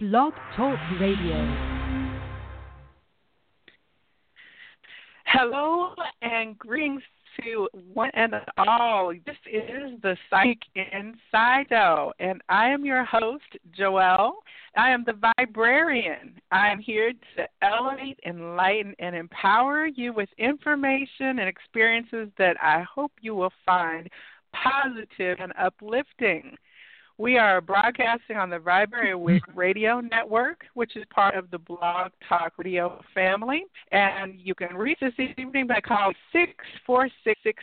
Blog Talk Radio. Hello and greetings to one and all. This is the Psychic Inside Show, and I am your host, Joelle. I am the Viberarian. I am here to elevate, enlighten, and empower you with information and experiences that I hope you will find positive and uplifting. We are broadcasting on the Viberary Week Radio Network, which is part of the Blog Talk Radio family. And you can reach us this evening by calling 646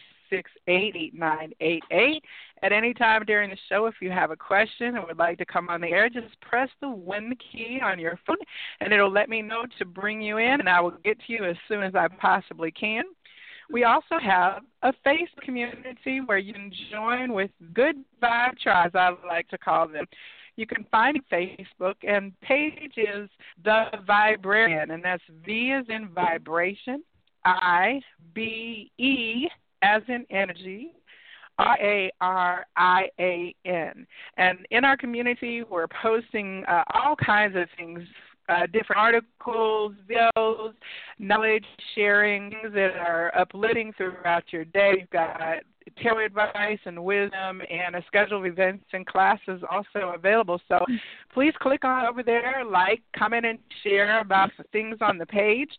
at any time during the show. If you have a question or would like to come on the air, just press the one key on your phone and it'll let me know to bring you in, and I will get to you as soon as I possibly can. We also have a Facebook community where you can join with good vibe tribes, I like to call them. You can find Facebook, and page is The Viberarian, and that's V as in vibration, I, B, E as in energy, R A R I A N. And in our community, we're posting uh, all kinds of things uh, different articles, videos, knowledge sharing, things that are uplifting throughout your day. You've got tarot advice and wisdom and a schedule of events and classes also available. So please click on over there, like, comment, and share about the things on the page.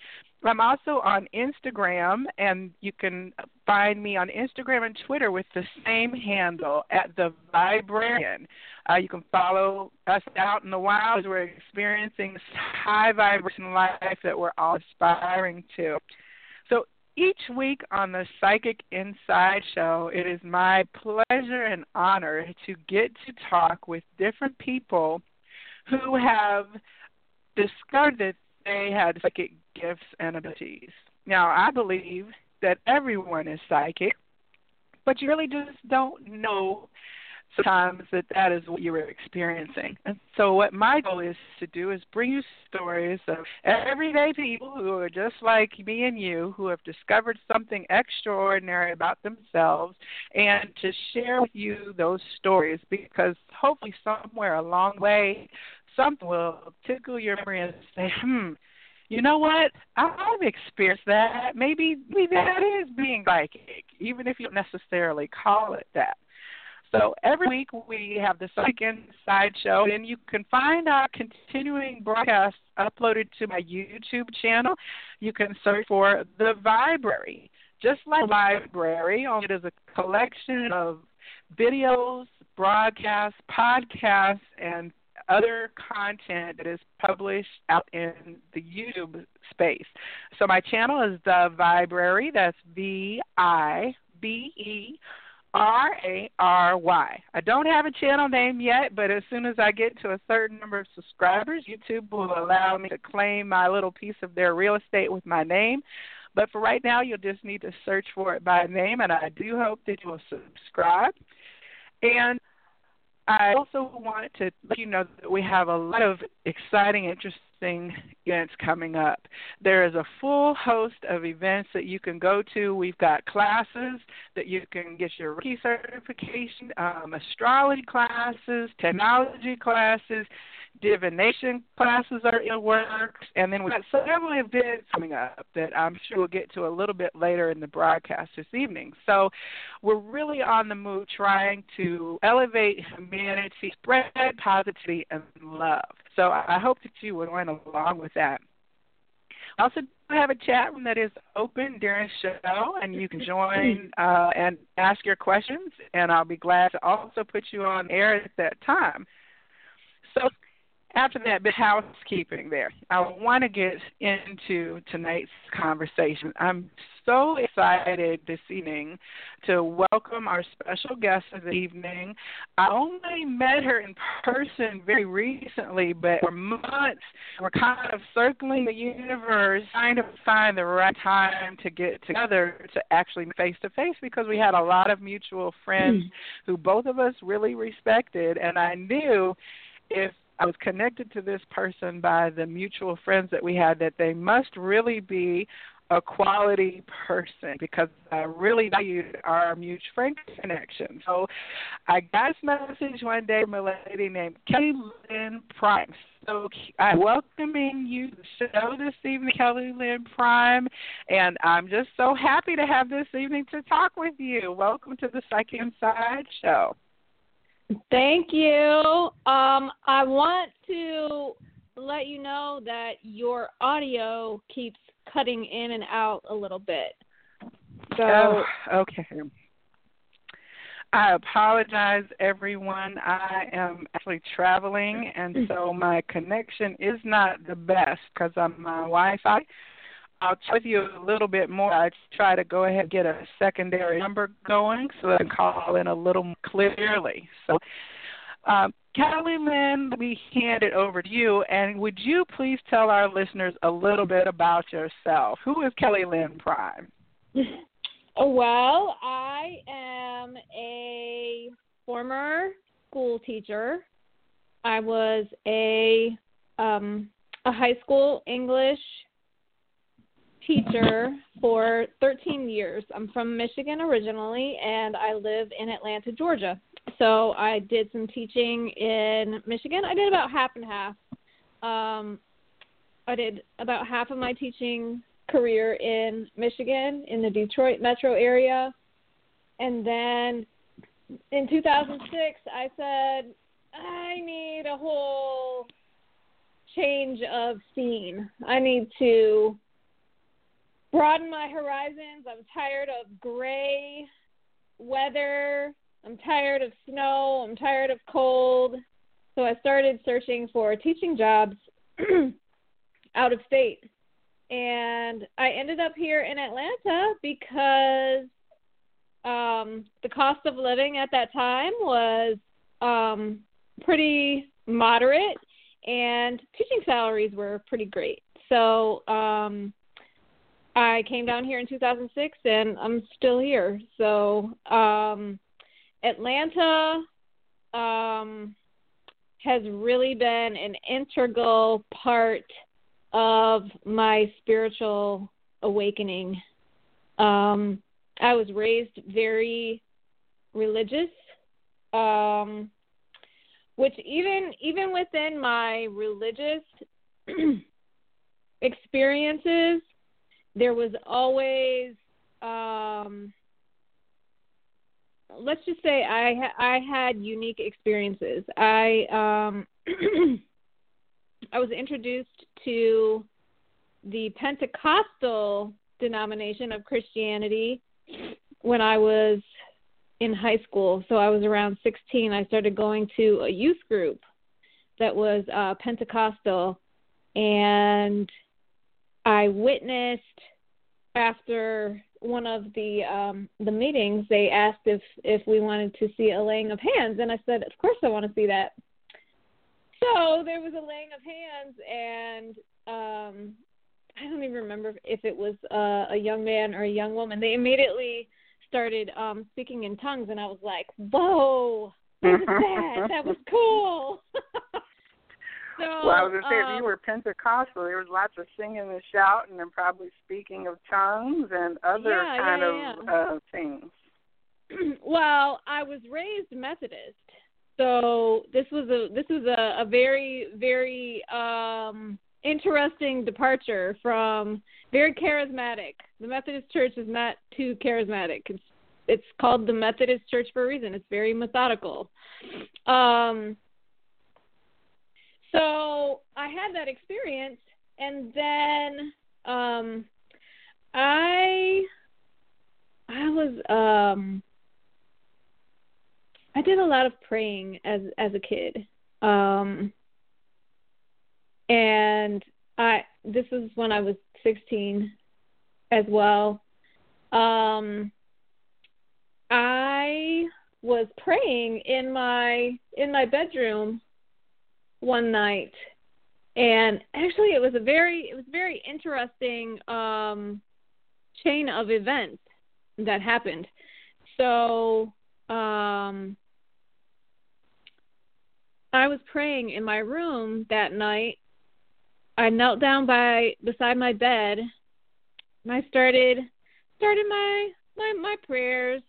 I'm also on Instagram, and you can find me on Instagram and Twitter with the same handle at the Viberarian. Uh, you can follow us out in the wild as we're experiencing this high vibration life that we're all aspiring to. So each week on the Psychic Inside Show, it is my pleasure and honor to get to talk with different people who have discovered that they had psychic gifts and abilities. Now, I believe that everyone is psychic, but you really just don't know sometimes that that is what you were experiencing. And so, what my goal is to do is bring you stories of everyday people who are just like me and you, who have discovered something extraordinary about themselves, and to share with you those stories because hopefully, somewhere along the way, something will tickle your memory and say, hmm. You know what? I've experienced that. Maybe, maybe that is being psychic, even if you don't necessarily call it that. So every week we have the Psychic Inside Show, and you can find our continuing broadcasts uploaded to my YouTube channel. You can search for The Viberary, just like Library, only it is a collection of videos, broadcasts, podcasts, and other content that is published out in the YouTube space. So my channel is The Viberary. That's V I B E R A R Y. I don't have a channel name yet, but as soon as I get to a certain number of subscribers, YouTube will allow me to claim my little piece of their real estate with my name. But for right now, you'll just need to search for it by name, and I do hope that you will subscribe. And I also want to let you know that we have a lot of exciting, interesting events coming up. There is a full host of events that you can go to. We've got classes that you can get your Reiki certification, um, astrology classes, technology classes, divination classes are in works, and then we've got several events coming up that I'm sure we'll get to a little bit later in the broadcast this evening. So we're really on the move trying to elevate humanity, spread positivity and love. So I hope that you will join along with that. I also have a chat room that is open during the show, and you can join uh, and ask your questions, and I'll be glad to also put you on air at that time. So after that bit housekeeping there, I want to get into tonight's conversation. I'm so excited this evening to welcome our special guest of the evening. I only met her in person very recently, but for months we're kind of circling the universe, trying to find the right time to get together to actually face to face because we had a lot of mutual friends mm. who both of us really respected, and I knew if I was connected to this person by the mutual friends that we had that they must really be a quality person because I really valued our mutual friend connection. So I got this message one day from a lady named Kelly Lynn Prime. So I'm welcoming you to the show this evening, Kelly Lynn Prime, and I'm just so happy to have this evening to talk with you. Welcome to the Psych Inside Show. Thank you. Um, I want to let you know that your audio keeps cutting in and out a little bit. So oh, okay. I apologize, everyone. I am actually traveling, and so my connection is not the best because I'm my Wi-Fi. I'll tell you a little bit more. I try to go ahead and get a secondary number going so that I can call in a little more clearly. So, um, Kelly Lynn, we hand it over to you, and would you please tell our listeners a little bit about yourself? Who is Kelly Lynn Prime? Well, I am a former school teacher. I was a um, a high school English teacher for 13 years. I'm from Michigan originally, and I live in Atlanta, Georgia. So I did some teaching in Michigan. I did about half and half. Um, I did about half of my teaching career in Michigan, in the Detroit metro area. And then in 2006, I said, I need a whole change of scene. I need to broaden my horizons. I'm tired of gray weather. I'm tired of snow. I'm tired of cold. So I started searching for teaching jobs out of state. And I ended up here in Atlanta because um, the cost of living at that time was um, pretty moderate and teaching salaries were pretty great. So um, I came down here in 2006 and I'm still here. So, um, Atlanta um, has really been an integral part of my spiritual awakening. Um, I was raised very religious, um, which even even within my religious experiences, there was always um let's just say I I had unique experiences. I um I was introduced to the Pentecostal denomination of Christianity when I was in high school. So I was around 16. I started going to a youth group that was uh Pentecostal and I witnessed after one of the um the meetings they asked if if we wanted to see a laying of hands and I said of course I want to see that. So there was a laying of hands and um I don't even remember if it was uh, a young man or a young woman. They immediately started um speaking in tongues and I was like, "Whoa, what was that? that was cool." So, well, I was going to say, um, if you were Pentecostal, there was lots of singing and shouting and probably speaking of tongues and other Yeah, kind yeah, of yeah. uh things. well, I was raised Methodist, so this was a this was a, a very very um interesting departure from very charismatic. The Methodist Church is not too charismatic. It's it's called the Methodist Church for a reason. It's very methodical. Um, so I had that experience, and then um, I I was um I did a lot of praying as as a kid. Um and I this was when I was 16 as well. Um I was praying in my in my bedroom one night and actually it was a very it was very interesting um chain of events that happened. So um I was praying in my room that night. I knelt down by beside my bed and I started started my my my prayers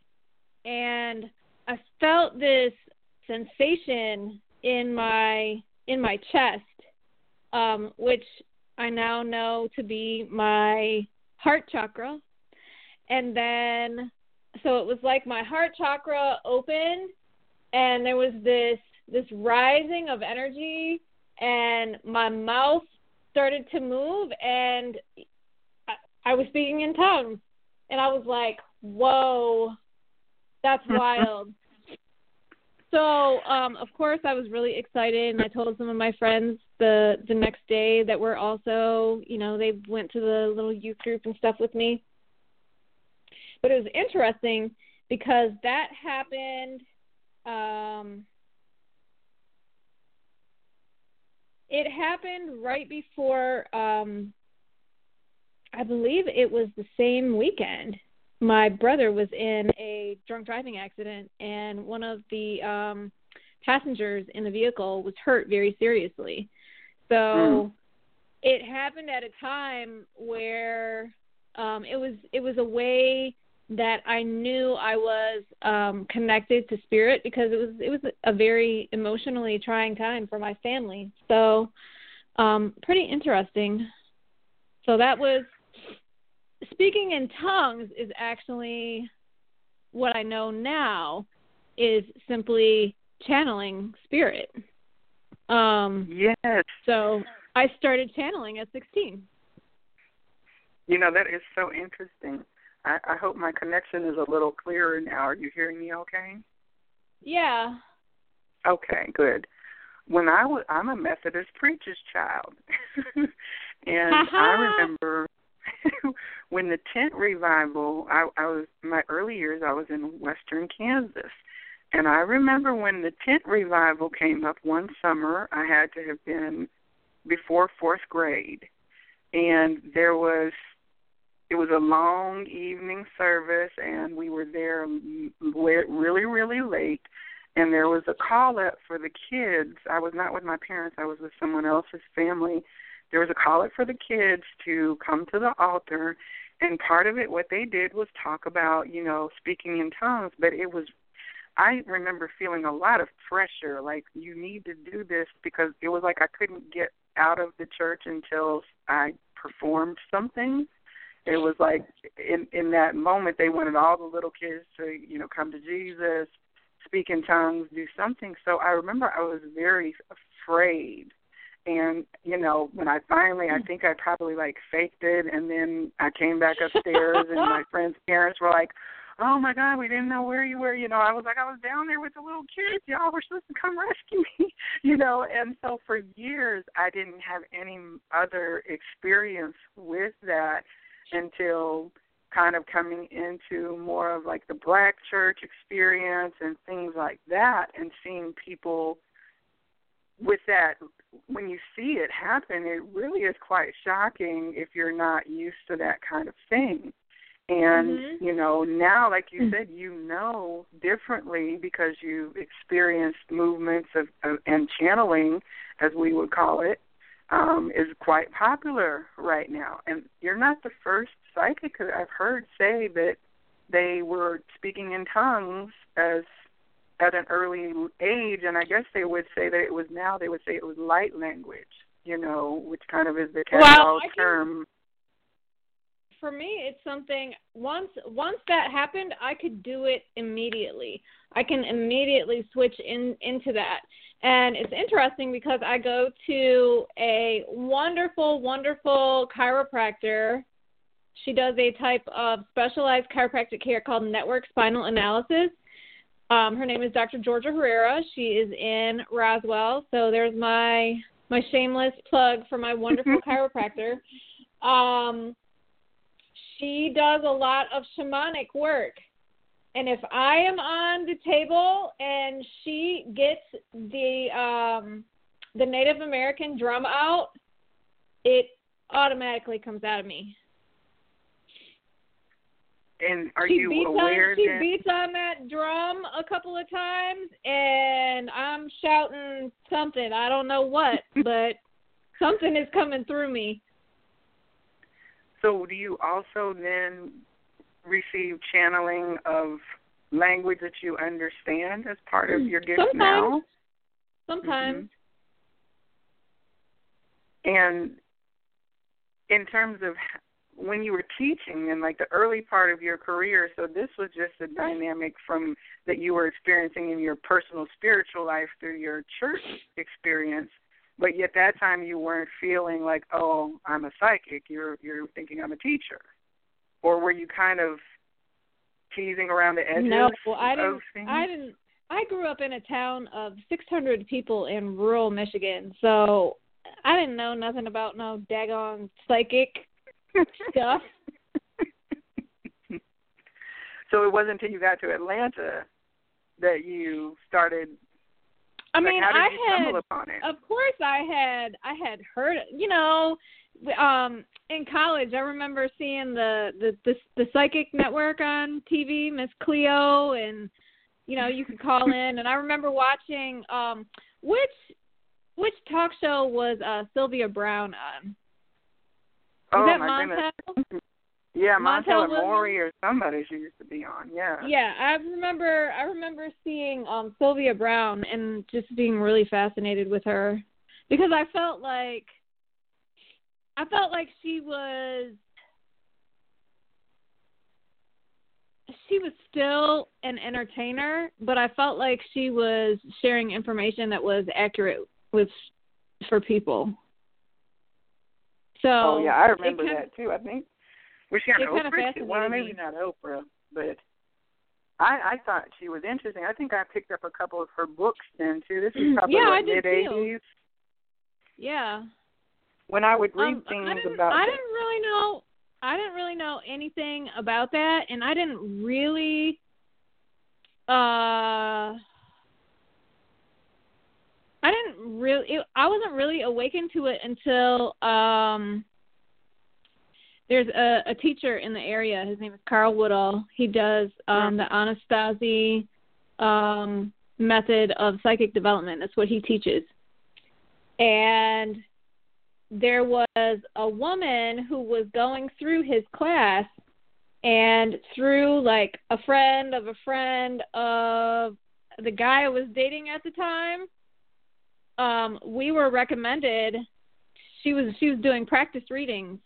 and I felt this sensation in my in my chest um which I now know to be my heart chakra and then so it was like my heart chakra opened and there was this this rising of energy and my mouth started to move and I, I was speaking in tongues and I was like, "Whoa, that's wild." So, um, of course, I was really excited, and I told some of my friends the the next day that were also, you know, they went to the little youth group and stuff with me. But it was interesting because that happened. Um, it happened right before um I believe it was the same weekend. My brother was in a drunk driving accident and one of the um passengers in the vehicle was hurt very seriously. So mm. it happened at a time where um it was it was a way that I knew I was um connected to spirit because it was it was a very emotionally trying time for my family. So um pretty interesting. So that was speaking in tongues is actually what I know now is simply channeling spirit. Um Yes. So I started channeling at 16. You know that is so interesting I, I hope my connection is a little clearer now. Are you hearing me okay? Yeah. Okay, good. When I was, I'm a Methodist preacher's child, and I remember when the tent revival. I, I was my early years. I was in Western Kansas, and I remember when the tent revival came up one summer. I had to have been before fourth grade, and there was it was a long evening service and we were there really really late and there was a call up for the kids i was not with my parents i was with someone else's family there was a call up for the kids to come to the altar and part of it what they did was talk about you know speaking in tongues but it was i remember feeling a lot of pressure like you need to do this because it was like i couldn't get out of the church until i performed something it was like in in that moment they wanted all the little kids to you know come to Jesus, speak in tongues, do something. So I remember I was very afraid. And you know, when I finally, I mm. think I probably like faked it, and then I came back upstairs, and my friend's parents were like, "Oh my God, we didn't know where you were." You know, I was like, I was down there with the little kids. Y'all were supposed to come rescue me. You know, and so for years I didn't have any other experience with that until kind of coming into more of like the black church experience and things like that and seeing people with that when you see it happen it really is quite shocking if you're not used to that kind of thing and mm-hmm. you know now like you said you know differently because you've experienced movements of, of and channeling as we would call it um, is quite popular right now. And you're not the first psychic I've heard say that they were speaking in tongues as at an early age, and I guess they would say that it was now they would say it was light language, you know, which kind of is the catch-all well, term. For me, it's something once once that happened, I could do it immediately. I can immediately switch in into that. And it's interesting because I go to a wonderful, wonderful chiropractor. She does a type of specialized chiropractic care called network spinal analysis. Um, her name is Dr. Georgia Herrera. She is in Roswell. So there's my my shameless plug for my wonderful chiropractor. Um, she does a lot of shamanic work. And if I am on the table and she gets the um the Native American drum out, it automatically comes out of me. And are she you beats aware on, she that beats on that drum a couple of times and I'm shouting something. I don't know what, but something is coming through me. So do you also then receive channeling of language that you understand as part of your gift Sometimes. now? Sometimes. Mhm. And in terms of when you were teaching in like the early part of your career, so this was just a dynamic from that you were experiencing in your personal spiritual life through your church experience, but yet that time you weren't feeling like, oh, I'm a psychic. You're you're thinking I'm a teacher, or were you kind of teasing around the edges No, well, I didn't. things? I didn't. I grew up in a town of 600 people in rural Michigan, so I didn't know nothing about no daggone psychic stuff. so it wasn't until you got to Atlanta that you started. I like, mean, did I had, stumble upon it? of course, I had, I had heard, you know, um, in college, I remember seeing the the the, the psychic network on TV, Miss Cleo, and you know, you could call in, and I remember watching, um, which which talk show was uh Sylvia Browne on? Oh that my Montel? goodness! Yeah, Montel Williams? Maury or somebody she used to be on. Yeah. Yeah, I remember I remember seeing um Sylvia Browne and just being really fascinated with her because I felt like I felt like she was she was still an entertainer, but I felt like she was sharing information that was accurate with for people. So Oh yeah, I remember kinda- that too. I think was she on it kinda Oprah? Well, maybe me. not Oprah, but I I thought she was interesting. I think I picked up a couple of her books then too. This is probably Yeah, did mid eighties Yeah. when I would read Um, things I about. I didn't really know. I didn't really know anything about that, and I didn't really. Uh, I didn't really. It, I wasn't really awakened to it until um. There's a, a teacher in the area. His name is Carl Woodall. He does um, the Anastasi um, method of psychic development. That's what he teaches. And there was a woman who was going through his class and through like a friend of a friend of the guy I was dating at the time um we were recommended she was she was doing practice readings.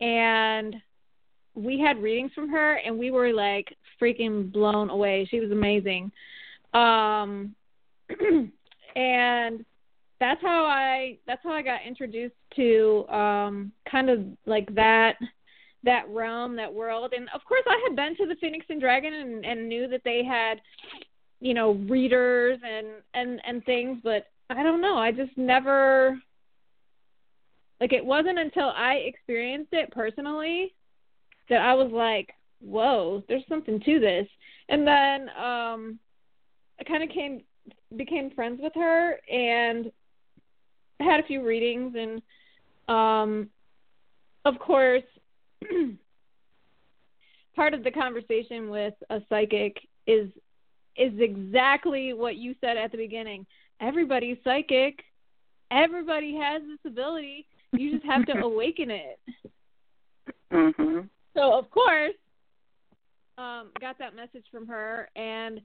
And we had readings from her and we were like freaking blown away. She was amazing. Um and that's how I that's how I got introduced to um kind of like that that realm, that world. And of course I had been to the Phoenix and Dragon and, and knew that they had, you know, readers and, and, and things, but I don't know, I just never like it wasn't until I experienced it personally that I was like, Whoa, there's something to this and then um I kinda came became friends with her and had a few readings and um of course part of the conversation with a psychic is is exactly what you said at the beginning. Everybody's psychic. Everybody has this ability. You just have to awaken it. Mhm. So of course, um, got that message from her, and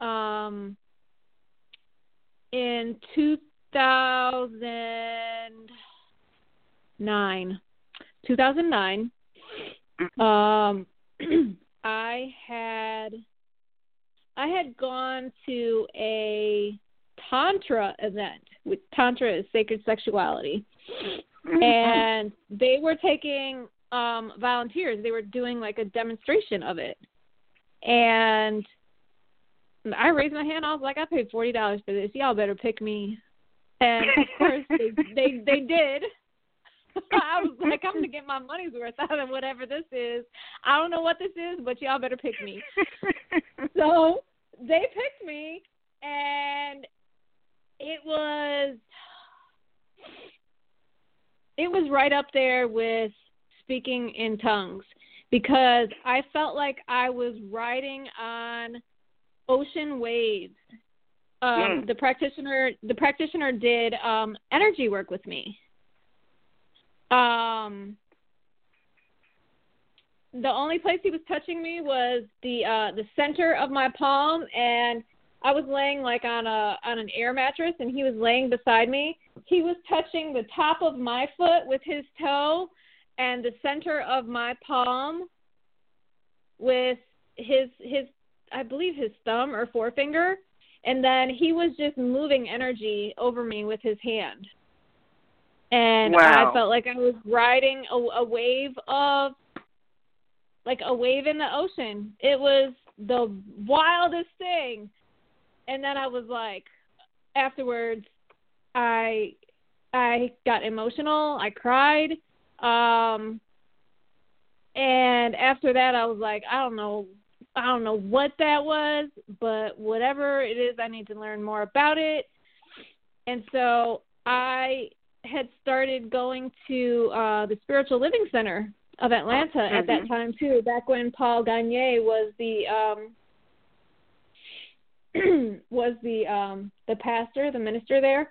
um, in 2009, 2009, um, I had I had gone to a tantra event. Which tantra is sacred sexuality. Mhm. and they were taking um volunteers. They were doing like a demonstration of it. And i raised my hand. I was like i paid forty dollars for this. Y'all better pick me. And of course they they they did. I was like i'm gonna get my money's worth out of whatever this is. I don't know what this is but y'all better pick me. So they picked me and it was it was right up there with speaking in tongues because I felt like I was riding on ocean waves. Um, Mm. The practitioner, the practitioner did um, energy work with me. Um, the only place he was touching me was the uh the center of my palm and I was laying like on a on an air mattress and he was laying beside me. He was touching the top of my foot with his toe and the center of my palm with his his I believe his thumb or forefinger and then he was just moving energy over me with his hand. And wow. I felt like I was riding a, a wave of like a wave in the ocean. It was the wildest thing. And then I was like afterwards I I got emotional, I cried. Um and after that I was like, I don't know I don't know what that was, but whatever it is, I need to learn more about it. And so I had started going to uh the Spiritual Living Center of Atlanta mm-hmm. at that time too, back when Paul Gagne was the um was the um the pastor, the minister there.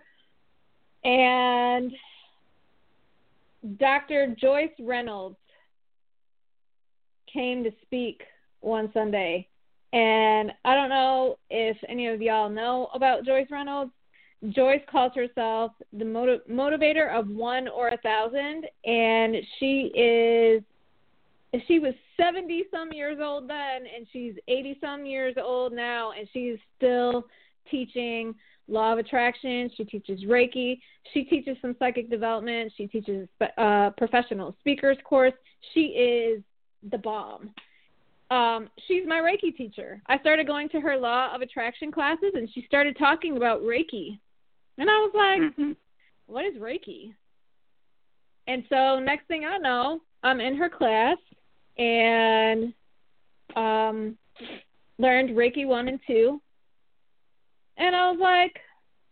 And Dr. Joyce Reynolds came to speak one Sunday. And I don't know if any of y'all know about Joyce Reynolds. Joyce calls herself the motiv- motivator of one or a thousand, and she is she was 70 some years old then and she's 80 some years old now and she's still teaching law of attraction. She teaches reiki. She teaches some psychic development. She teaches uh professional speakers course. She is the bomb. Um she's my reiki teacher. I started going to her law of attraction classes and she started talking about reiki. And i was like mm-hmm. what is reiki? And so next thing i know i'm in her class and um, learned Reiki one and two. And I was like,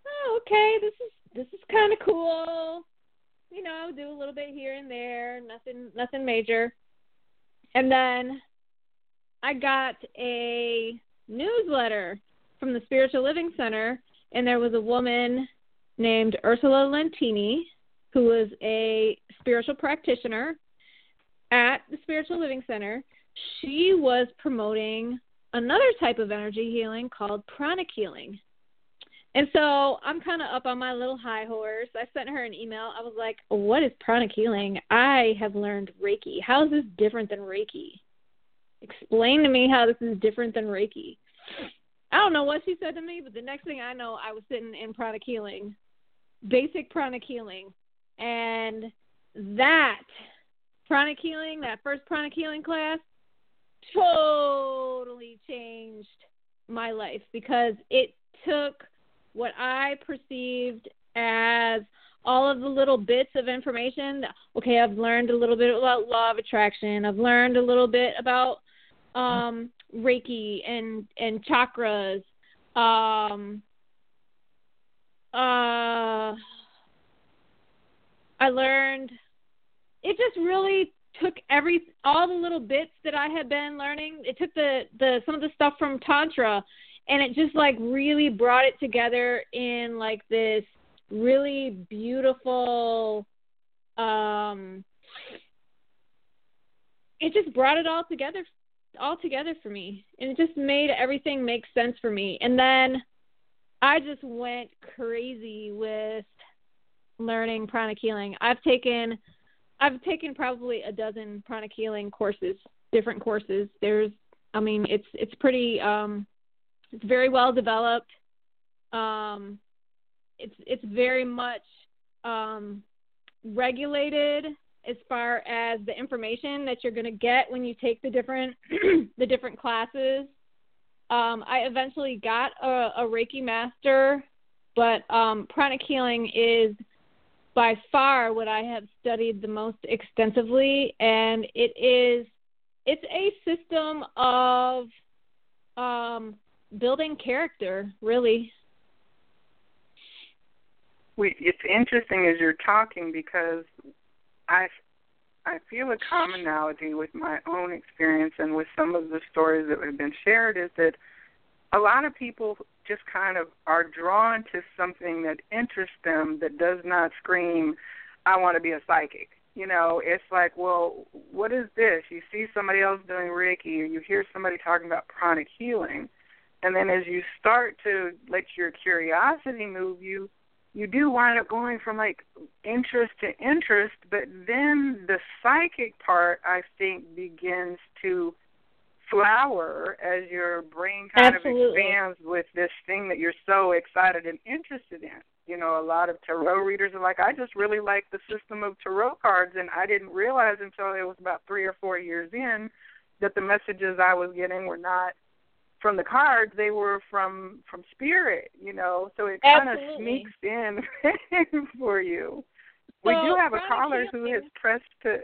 oh, okay, this is this is kind of cool. You know, do a little bit here and there, nothing nothing major. And then I got a newsletter from the Spiritual Living Center, and there was a woman named Ursula Lentini who was a spiritual practitioner at the Spiritual Living Center, she was promoting another type of energy healing called pranic healing. And so I'm kind of up on my little high horse. I sent her an email. I was like, "What is pranic healing? I have learned Reiki. How is this different than Reiki? Explain to me how this is different than Reiki." I don't know what she said to me, but the next thing I know, I was sitting in pranic healing, basic pranic healing, and that pranic healing, that first pranic healing class, totally changed my life because it took what I perceived as all of the little bits of information. Okay, I've learned a little bit about law of attraction. I've learned a little bit about um Reiki and and chakras. Um uh I learned it just really took every all the little bits that I had been learning. It took the the some of the stuff from tantra and it just like really brought it together in like this really beautiful um it just brought it all together all together for me. And it just made everything make sense for me. And then i just went crazy with learning pranic healing i've taken I've taken probably a dozen pranic healing courses, different courses. There's, I mean, it's it's pretty, um, it's very well developed. Um, it's it's very much um, regulated as far as the information that you're going to get when you take the different the different classes. Um, I eventually got a, a Reiki master, but um, pranic healing is by far what I have studied the most extensively, and it is it's a system of um, building character, really. We, it's interesting as you're talking because I I feel a commonality with my own experience and with some of the stories that have been shared is that a lot of people just kind of are drawn to something that interests them that does not scream, I want to be a psychic. You know, it's like, well, what is this? You see somebody else doing Reiki, or you hear somebody talking about pranic healing, and then as you start to let your curiosity move you, you do wind up going from like interest to interest, but then the psychic part, I think, begins to flower as your brain kind Absolutely. of expands with this thing that you're so excited and interested in. You know, a lot of tarot readers are like, I just really like the system of tarot cards, and I didn't realize until it was about three or four years in that the messages I was getting were not from the cards they were from from spirit you know? So it kind of sneaks in for you. We do have a caller who has pressed to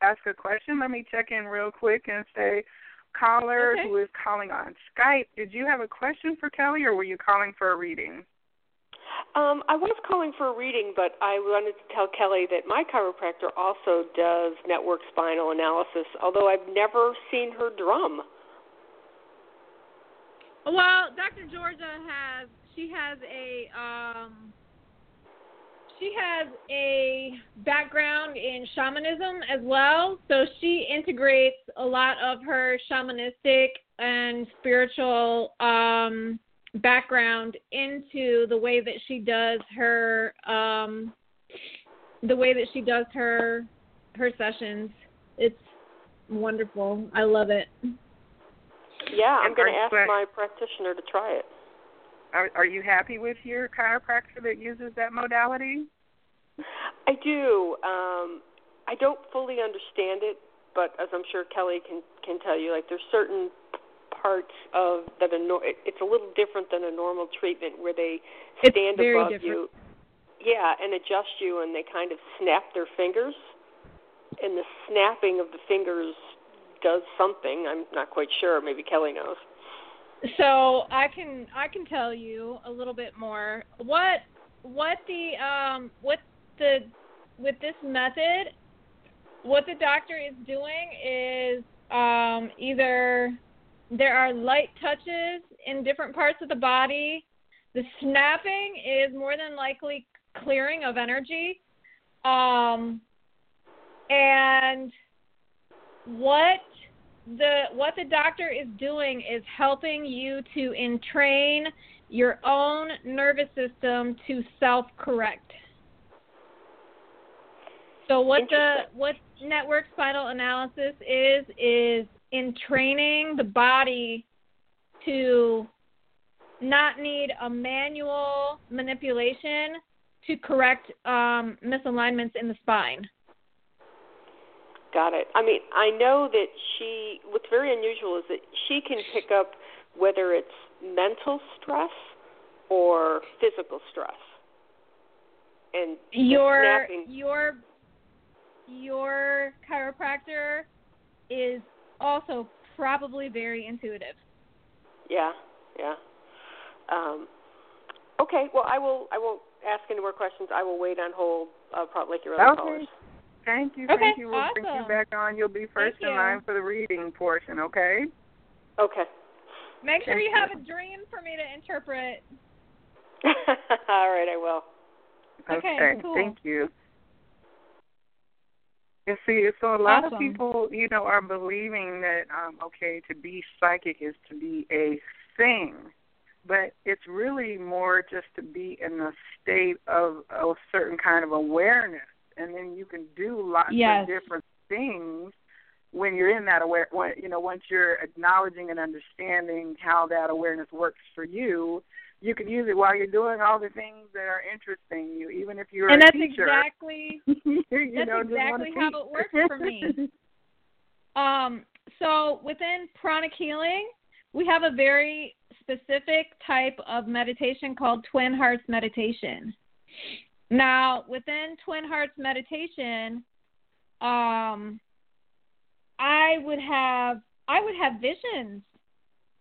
ask a question. Let me check in real quick and say caller okay. who is calling on skype did you have a question for kelly or were you calling for a reading um, I was calling for a reading, but I wanted to tell Kelly that my chiropractor also does network spinal analysis, although I've never seen her drum. Well, Dr. Georgia has she has a um she has a background in shamanism as well, so she integrates a lot of her shamanistic and spiritual um background into the way that she does her um the way that she does her her sessions. It's wonderful. I love it. Yeah, I'm going to ask my practitioner to try it. Are, are you happy with your chiropractor that uses that modality? I do. Um, I don't fully understand it, but as I'm sure Kelly can can tell you, like there's certain parts of that a it's a little different than a normal treatment where they stand above different. you, yeah, and adjust you, and they kind of snap their fingers, and the snapping of the fingers does something. I'm not quite sure. Maybe Kelly knows. So I can I can tell you a little bit more. What what the um what the with this method, what the doctor is doing is um either there are light touches in different parts of the body. The snapping is more than likely clearing of energy. Um and what the what the doctor is doing is helping you to entrain your own nervous system to self correct. So what the what network spinal analysis is is entraining the body to not need a manual manipulation to correct um, misalignments in the spine. Got it. I mean, I know that she. What's very unusual is that she can pick up whether it's mental stress or physical stress. And your your your chiropractor is also probably very intuitive. Yeah, yeah. Um, okay. Well, I will. I won't ask any more questions. I will wait on hold. Uh, probably like your other okay. callers. Thank you. Okay, thank you. We'll awesome. bring you back on. You'll be first Thank in you. line for the reading portion, okay? Okay. Make sure you you. have a dream for me to interpret. All right, I will. Okay, cool. Thank you. You see, so a lot Awesome. of people, you know, are believing that um, okay, to be psychic is to be a thing, but it's really more just to be in a state of a certain kind of awareness, and then you can do lots Yes. of different things when you're in that aware. When, you know, once you're acknowledging and understanding how that awareness works for you, you can use it while you're doing all the things that are interesting you, even if you're and a that's teacher. exactly you that's know, exactly how it works for me. Um, so within pranic healing, we have a very specific type of meditation called Twin Hearts meditation. Now, within Twin Hearts meditation, um, I would have I would have visions.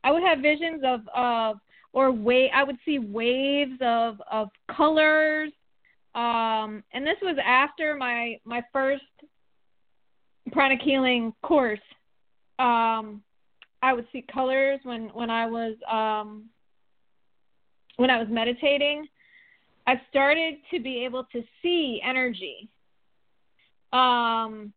I would have visions of of or wa- I would see waves of of colors. Um, and this was after my my first pranic healing course. Um, I would see colors when when I was um, when I was meditating. I started to be able to see energy. um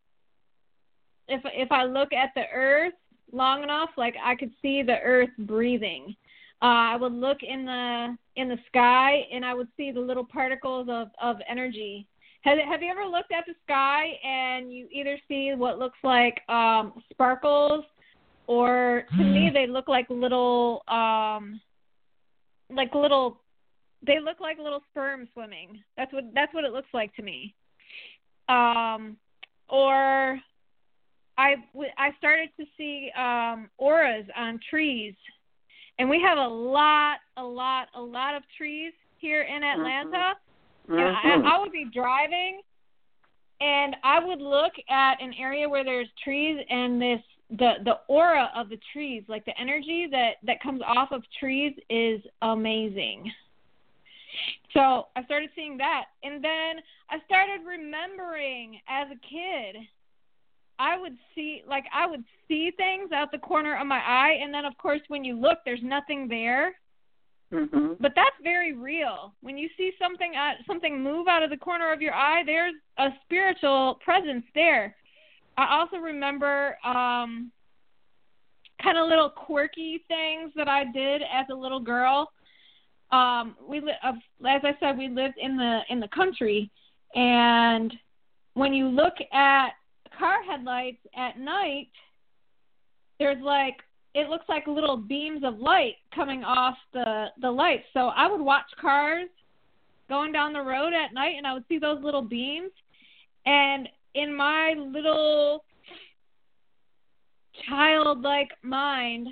if if I look at the earth long enough, like I could see the earth breathing. Uh, I would look in the in the sky and I would see the little particles of of energy. Have Have you ever looked at the sky and you either see what looks like um, sparkles, or to me they look like little um, like little they look like little sperm swimming. That's what that's what it looks like to me. Um, or I I started to see um, auras on trees, and we have a lot, a lot, a lot of trees here in Atlanta. Mm-hmm. And I, I would be driving, and I would look at an area where there's trees, and this the the aura of the trees, like the energy that that comes off of trees, is amazing. So I started seeing that. And then I started remembering as a kid, I would see, like, I would see things out the corner of my eye. And then, of course, when you look, there's nothing there. Mm-hmm. But that's very real. When you see something uh, something move out of the corner of your eye, there's a spiritual presence there. I also remember um kind of little quirky things that I did as a little girl um we uh, as I said we lived in the in the country. And when you look at car headlights at night there's like it looks like little beams of light coming off the the lights. So I would watch cars going down the road at night and I would see those little beams. And in my little childlike mind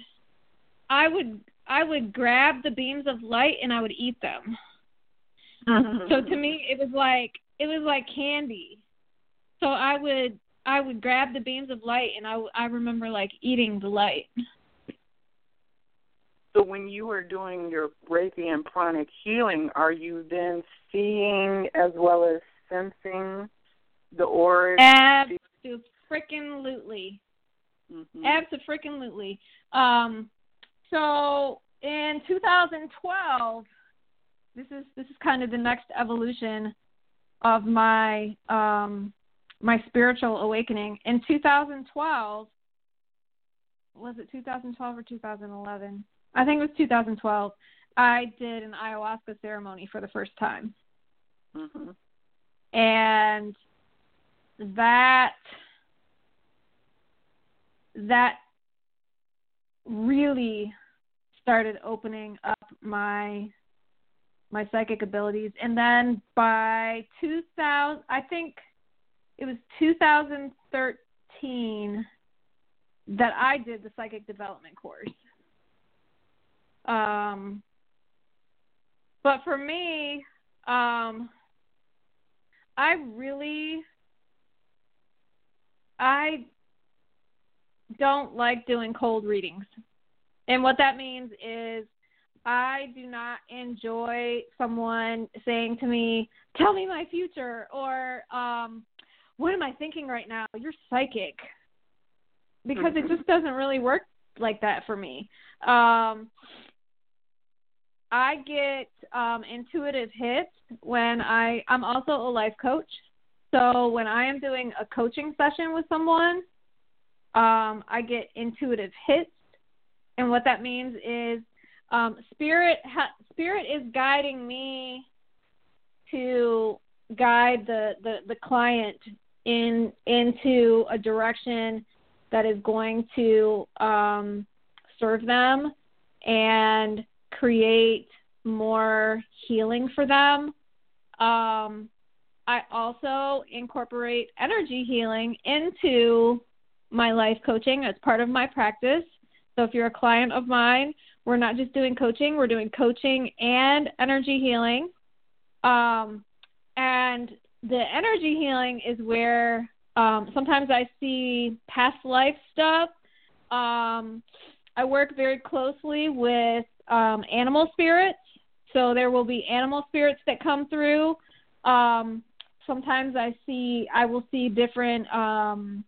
I would I would grab the beams of light and I would eat them. so to me it was like it was like candy. So I would I would grab the beams of light and I I remember like eating the light. So when you were doing your Reiki and pranic healing, are you then seeing as well as sensing the aura? Absolutely. Mm-hmm. Absolutely. Um so in 2012, this is this is kind of the next evolution of my um, my spiritual awakening. In 2012, was it 2012 or 2011? I think it was 2012. I did an ayahuasca ceremony for the first time, Mm-hmm. and that that really started opening up my my psychic abilities. And then by 2000 I think it was 2013 that I did the psychic development course. Um but for me um I really I don't like doing cold readings and what that means is I do not enjoy someone saying to me, "Tell me my future," or um, "What am I thinking right now?" You're psychic, because it just doesn't really work like that for me. Um, I get um, intuitive hits when I I'm also a life coach. So when I am doing a coaching session with someone, um, I get intuitive hits and what that means is um, spirit ha- spirit is guiding me to guide the, the, the client in into a direction that is going to um, serve them and create more healing for them. Um, I also incorporate energy healing into my life coaching as part of my practice. So if you're a client of mine, we're not just doing coaching, we're doing coaching and energy healing. Um, and the energy healing is where um, sometimes I see past life stuff. Um, I work very closely with um, animal spirits. So there will be animal spirits that come through. Um, sometimes I see, I will see different um,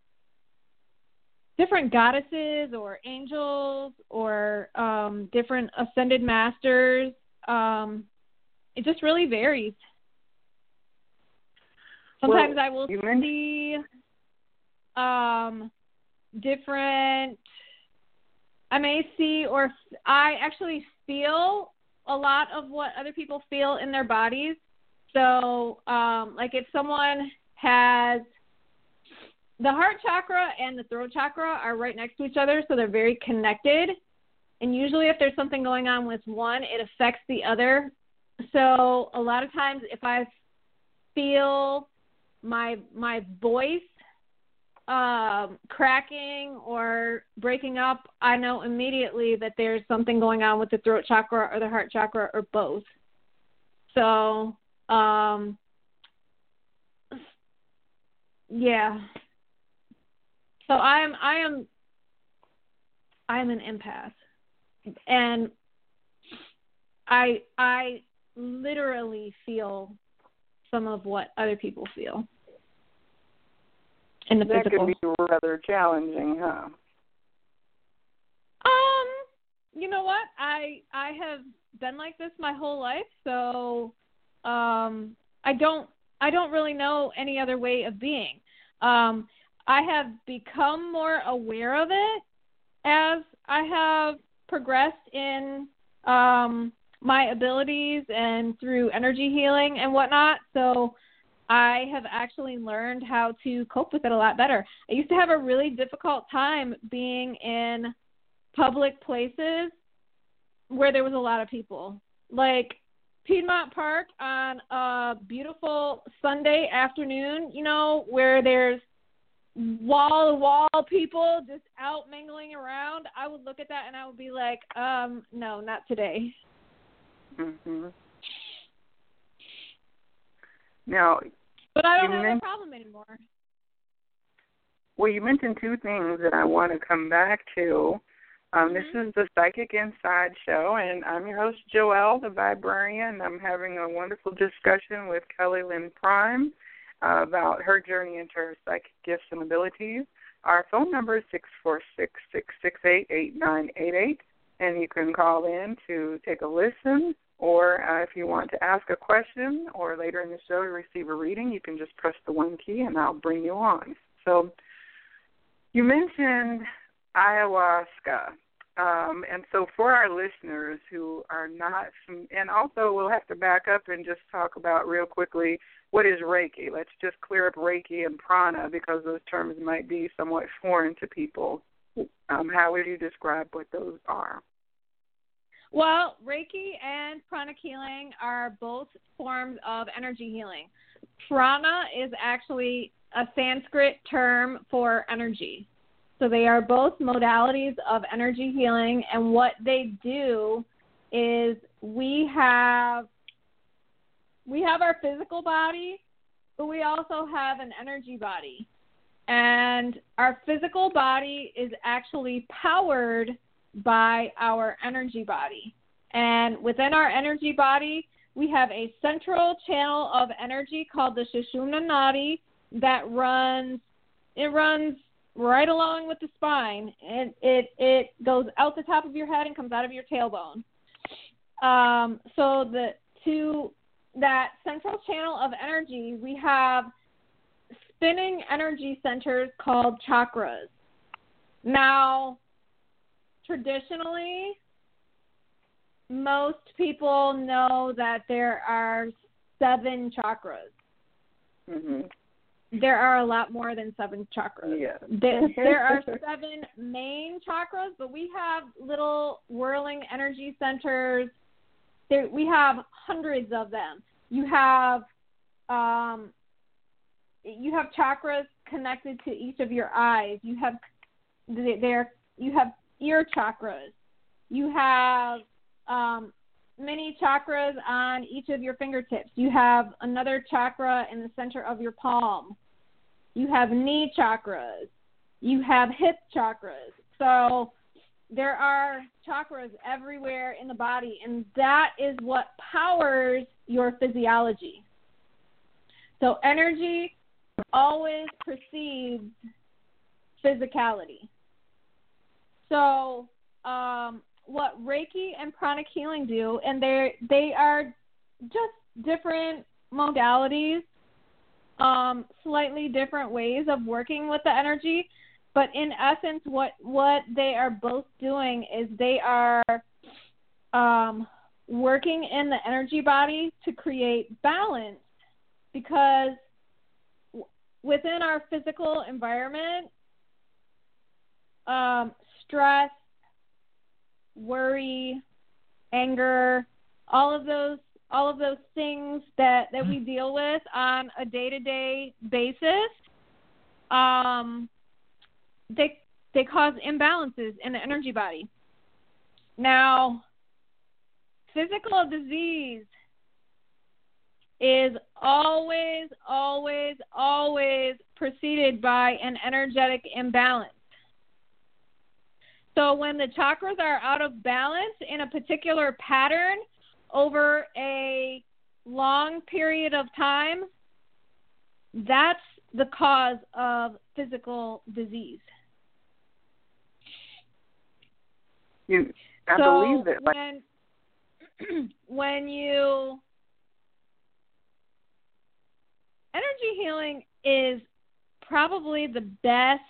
different goddesses or angels or um, different ascended masters. Um, it just really varies. Sometimes well, I will see um, different. I may see or I actually feel a lot of what other people feel in their bodies. So, um, like if someone has the heart chakra and the throat chakra are right next to each other, so they're very connected. And usually, if there's something going on with one, it affects the other. So, a lot of times, if I feel my my voice um, cracking or breaking up, I know immediately that there's something going on with the throat chakra or the heart chakra or both. So, um, yeah. So I'm I am I'm an empath, and I I literally feel some of what other people feel in the that physical. Could be rather challenging, huh? Um, you know what? I I have been like this my whole life, so um, I don't I don't really know any other way of being. Um, I have become more aware of it as I have progressed in um, my abilities and through energy healing and whatnot. So I have actually learned how to cope with it a lot better. I used to have a really difficult time being in public places where there was a lot of people. Like Piedmont Park on a beautiful Sunday afternoon, you know, where there's wall to wall people just out mingling around, I would look at that and I would be like, um, no, not today. Mhm. Now, but I don't have men- a problem anymore. Well, you mentioned two things that I want to come back to. Um, mm-hmm. This is the Psychic Inside Show, and I'm your host, Joelle, the Viberarian. I'm having a wonderful discussion with Kelly Lynn Prime about her journey into her psychic gifts and abilities. Our phone number is six four six six six eight eight nine eight eight, and you can call in to take a listen or uh, if you want to ask a question or later in the show to receive a reading, you can just press the one key and I'll bring you on. So you mentioned ayahuasca. Um, and so for our listeners who are not, and also we'll have to back up and just talk about real quickly what is Reiki. Let's just clear up Reiki and prana because those terms might be somewhat foreign to people. Um, how would you describe what those are? Well, Reiki and pranic healing are both forms of energy healing. Prana is actually a Sanskrit term for energy. So they are both modalities of energy healing, and what they do is we have we have our physical body, but we also have an energy body. And our physical body is actually powered by our energy body. And within our energy body, we have a central channel of energy called the Sushumna Nadi that runs it runs right along with the spine and it it goes out the top of your head and comes out of your tailbone. Um, so the to that central channel of energy, we have spinning energy centers called chakras. Now, traditionally, most people know that there are seven chakras. Mm-hmm. There are a lot more than seven chakras. Yeah. There, there are seven main chakras, but we have little whirling energy centers. There, we have hundreds of them. You have um, you have chakras connected to each of your eyes. You have there you have ear chakras. You have um, many chakras on each of your fingertips. You have another chakra in the center of your palm. You have knee chakras. You have hip chakras. So there are chakras everywhere in the body, and that is what powers your physiology. So energy always precedes physicality. So um, what Reiki and pranic healing do, and they they are just different modalities. Um, slightly different ways of working with the energy, but in essence, what what they are both doing is they are um, working in the energy body to create balance because within our physical environment, um, stress, worry, anger, all of those all of those things that that we deal with on a day-to-day basis um they they cause imbalances in the energy body. Now physical disease is always always always preceded by an energetic imbalance. So when the chakras are out of balance in a particular pattern over a long period of time, that's the cause of physical disease. You, I so believe that. When, when you energy healing is probably the best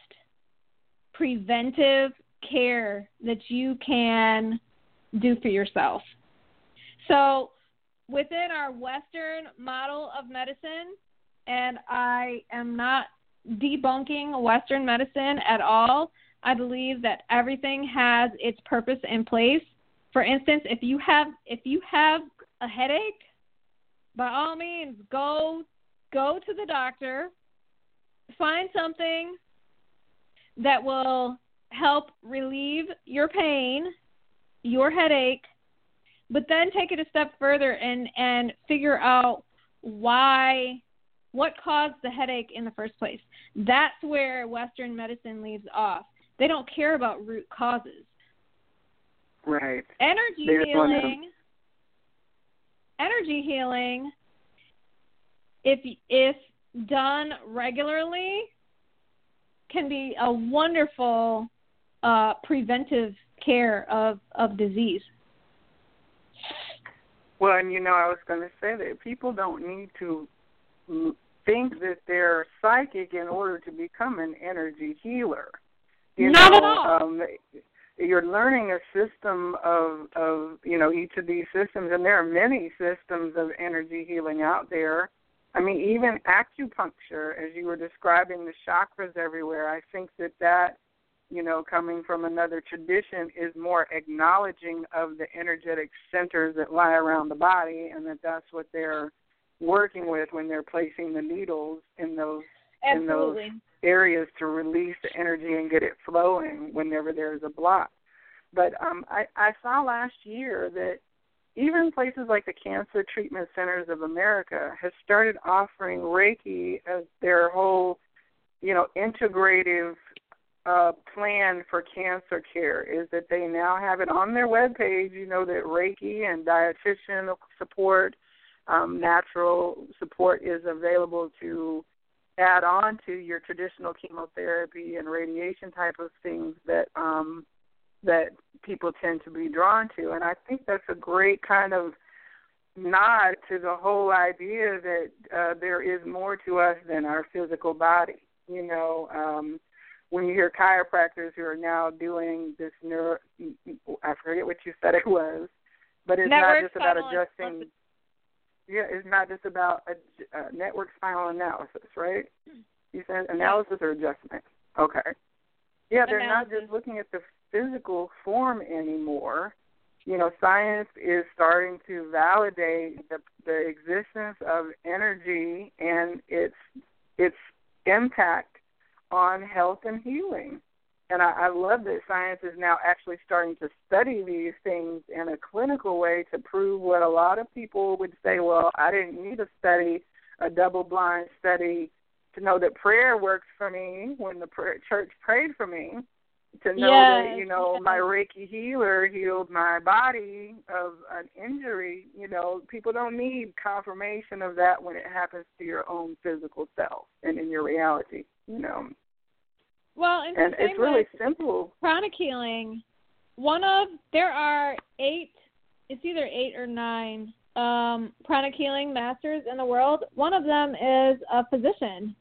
preventive care that you can do for yourself. So, within our Western model of medicine, and I am not debunking Western medicine at all, I believe that everything has its purpose in place. For instance, if you have if you have a headache, by all means go go to the doctor, find something that will help relieve your pain, your headache, but then take it a step further and and figure out why what caused the headache in the first place. That's where Western medicine leaves off. They don't care about root causes. Right. Energy There's healing. Energy healing. If if done regularly, can be a wonderful uh, preventive care of, of disease. Well, and you know, I was going to say that people don't need to think that they're psychic in order to become an energy healer. You Not know, at all. Um, you're learning a system of of you know each of these systems, and there are many systems of energy healing out there. I mean, even acupuncture, as you were describing the chakras everywhere, I think that that you know, coming from another tradition is more acknowledging of the energetic centers that lie around the body and that that's what they're working with when they're placing the needles in those Absolutely. in those areas to release the energy and get it flowing whenever there's a block. But um I, I saw last year that even places like the Cancer Treatment Centers of America has started offering Reiki as their whole, you know, integrative uh, plan for cancer care is that they now have it on their web page. You know that Reiki and dietitian support, um, natural support is available to add on to your traditional chemotherapy and radiation type of things that um, that people tend to be drawn to. And I think that's a great kind of nod to the whole idea that uh, there is more to us than our physical body. You know. Um, when you hear chiropractors who are now doing this neuro, I forget what you said it was, but it's network not just about adjusting. Yeah, it's not just about a, a network spinal analysis, right? You said analysis or adjustment. Okay. Yeah, they're not just looking at the physical form anymore. You know, science is starting to validate the the existence of energy and its its impact on health and healing. And I, I love that science is now actually starting to study these things in a clinical way to prove what a lot of people would say, well, I didn't need to study a double blind study to know that prayer works for me when the prayer, church prayed for me. To know that, you know, yes. my Reiki healer healed my body of an injury. You know, people don't need confirmation of that when it happens to your own physical self and in your reality. You know, Well, and, and it's really simple. pranic healing. One of there are eight. It's either eight or nine um, pranic healing masters in the world. One of them is a physician.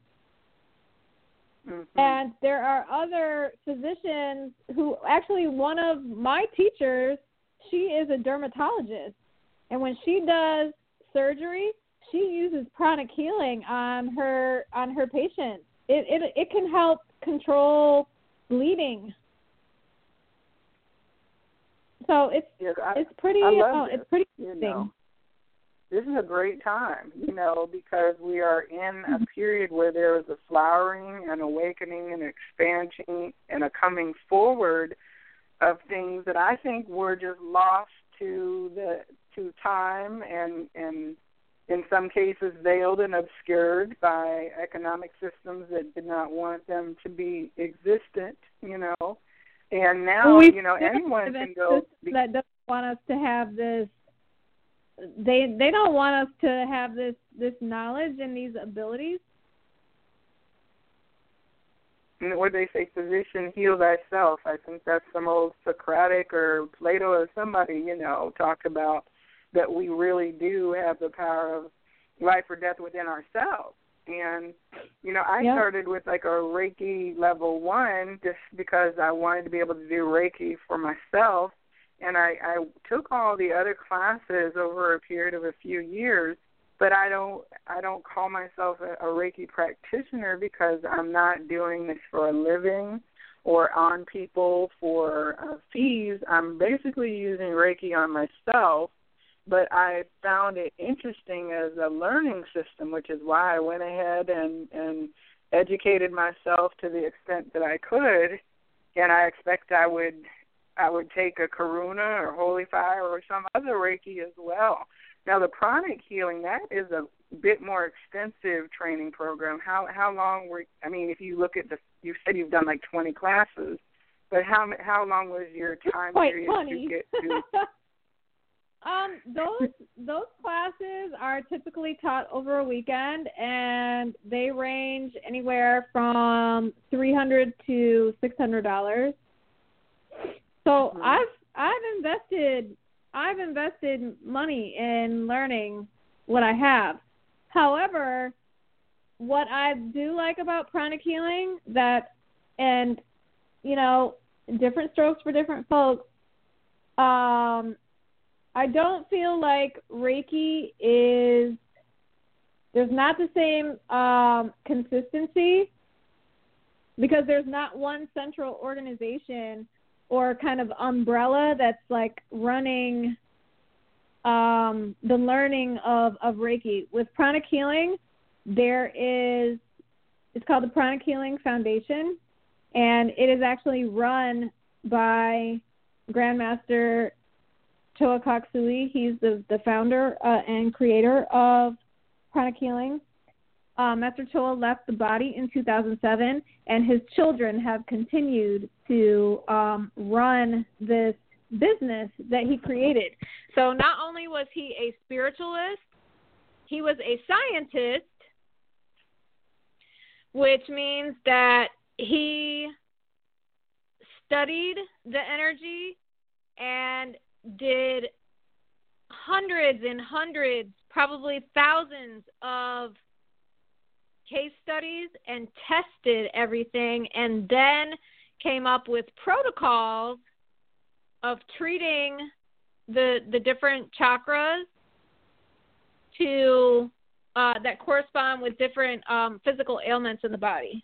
Mm-hmm. And there are other physicians who actually one of my teachers, she is a dermatologist. And when she does surgery, she uses pranic healing on her on her patients. It it it can help control bleeding. So it's yes, I, it's pretty uh, this, it's pretty you know. This is a great time, you know, because we are in a period where there is a flowering, an awakening, an expansion, and a coming forward of things that I think were just lost to the to time and and in some cases veiled and obscured by economic systems that did not want them to be existent, you know. And now, well, you know, anyone can go. That doesn't want us to have this. They they don't want us to have this this knowledge and these abilities. What they say, physician, heal thyself. I think that's some old Socratic or Plato or somebody, you know, talked about that we really do have the power of life or death within ourselves. And you know, I yeah. started with like a Reiki level one just because I wanted to be able to do Reiki for myself. And I, I took all the other classes over a period of a few years, but I don't I don't call myself a, a Reiki practitioner because I'm not doing this for a living or on people for uh, fees. I'm basically using Reiki on myself but I found it interesting as a learning system, which is why I went ahead and and educated myself to the extent that I could, and I expect I would I would take a Karuna or Holy Fire or some other Reiki as well. Now the pranic healing that is a bit more extensive training program. How how long were I mean if you look at the you said you've done like 20 classes, but how how long was your time Quite period funny. to get to Um, those those classes are typically taught over a weekend, and they range anywhere from three hundred to six hundred dollars. So Mhm. I've I've invested I've invested money in learning what I have. However, what I do like about pranic healing that and you know different strokes for different folks. Um, I don't feel like Reiki is there's not the same um, consistency because there's not one central organization or kind of umbrella that's like running um, the learning of, of Reiki. With pranic healing, there is it's called the Pranic Healing Foundation, and it is actually run by Grandmaster Choa Kok Sui. He's the, the founder uh, and creator of Pranic Healing. Uh, Master Choa left the body in 2007, and his children have continued to um, run this business that he created. So not only was he a spiritualist, he was a scientist, which means that he studied the energy and did hundreds and hundreds, probably thousands of case studies and tested everything and then came up with protocols of treating the the different chakras to uh, that correspond with different um, physical ailments in the body.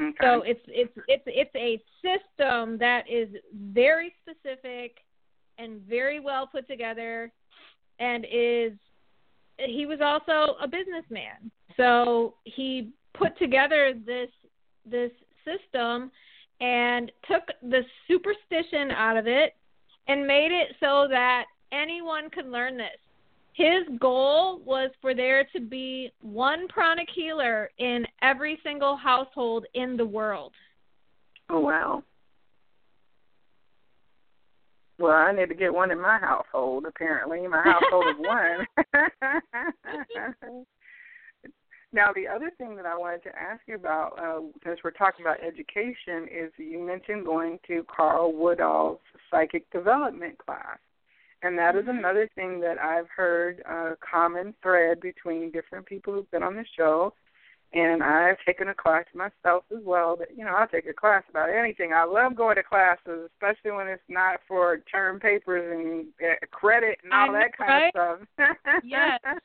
Okay. So it's it's it's it's a system that is very specific and very well put together and is he was also a businessman. So he put together this this system and took the superstition out of it and made it so that anyone could learn this. His goal was for there to be one pranic healer in every single household in the world. Oh wow. Well, I need to get one in my household. Apparently, my household of one. now, the other thing that I wanted to ask you about, uh, since we're talking about education, is you mentioned going to Carl Woodall's psychic development class, And that is another thing that I've heard a common thread between different people who've been on the show. And I've taken a class myself as well. But you know, I'll take a class about anything. I love going to classes, especially when it's not for term papers and uh, credit and all I'm that kind right. of stuff. Yes.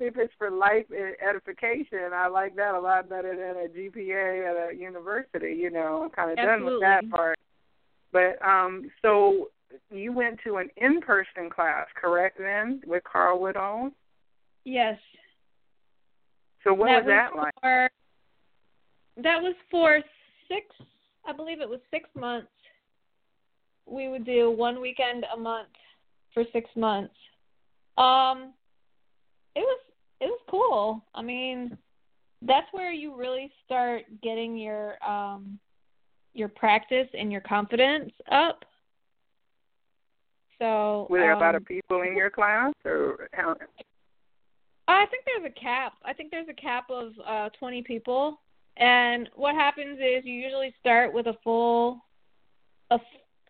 if it's for life edification, I like that a lot better than a GPA at a university. You know, I'm kind of done with that Absolutely. part. But um, so you went to an in-person class, correct? Then with Carl Woodall. Yes. So what that was that like? for, That was for six. I believe it was six months. We would do one weekend a month for six months. Um, it was it was cool. I mean, that's where you really start getting your um your practice and your confidence up. So Were there a lot of um, people in your class, or how? I think there's a cap. I think there's a cap of uh 20 people. And what happens is you usually start with a full a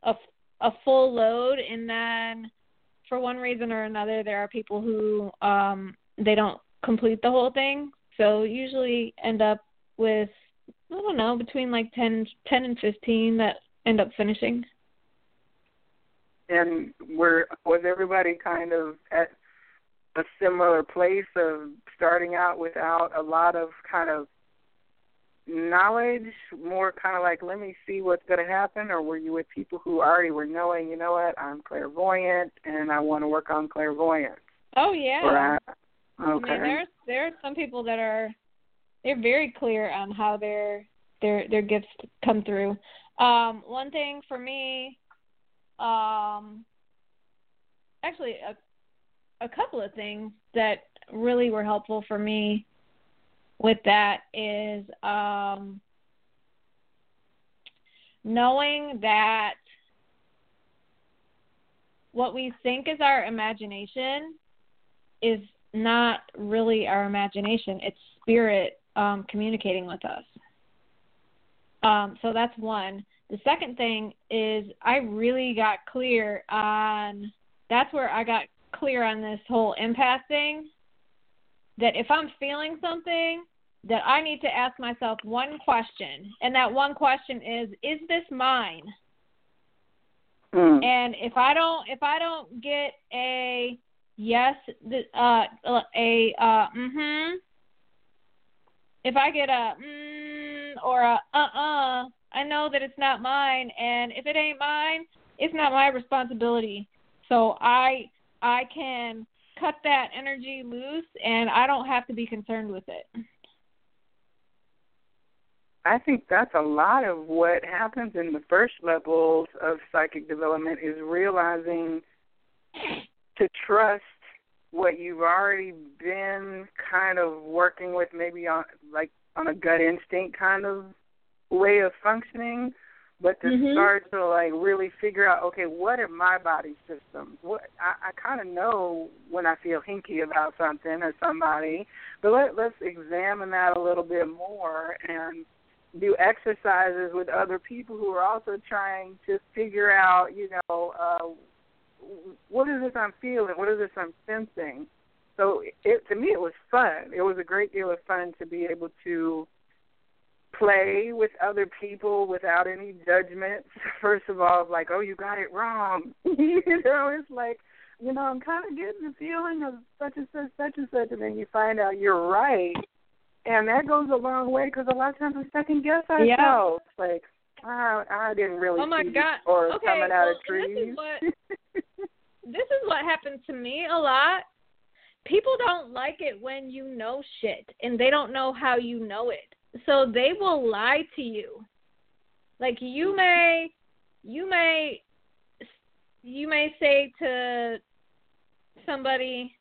a a full load and then for one reason or another there are people who um they don't complete the whole thing. So usually end up with I don't know, between like 10 10 and 15 that end up finishing. And were was everybody kind of at a similar place of starting out without a lot of kind of knowledge, more kind of like let me see what's going to happen, or were you with people who already were knowing, you know what, I'm clairvoyant and I want to work on clairvoyance? Oh yeah. Or I, I okay. mean, there's there are some people that are they're very clear on how their their their gifts come through. Um, one thing for me, um, actually a a couple of things that really were helpful for me with that is um, knowing that what we think is our imagination is not really our imagination. It's spirit um, communicating with us. Um, so that's one. The second thing is I really got clear on that's where I got clear on this whole empath thing. That if I'm feeling something, that I need to ask myself one question, and that one question is, is this mine? Mm. And if I don't if I don't get a yes uh a uh mhm if I get a mm or a uh-uh I know that it's not mine and if it ain't mine it's not my responsibility. So I I can cut that energy loose and I don't have to be concerned with it. I think that's a lot of what happens in the first levels of psychic development is realizing to trust what you've already been kind of working with maybe on like on a gut instinct kind of way of functioning but to Mhm. start to like really figure out okay what are my body systems? What i i kind of know when i feel hinky about something or somebody but let let's examine that a little bit more and do exercises with other people who are also trying to figure out you know uh what is this i'm feeling? What is this i'm sensing? So it to me it was fun. It was a great deal of fun to be able to play with other people without any judgments. First of all, like, oh, you got it wrong. you know, it's like, you know, I'm kind of getting the feeling of such and such, such and such, and then you find out you're right, and that goes a long way because a lot of times we second guess Yeah. ourselves. Like, I, I didn't really Oh my God. or Okay, coming out well, of and this is what- this is what happens to me a lot. People don't like it when you know shit and they don't know how you know it. So they will lie to you. Like you may you may you may say to somebody,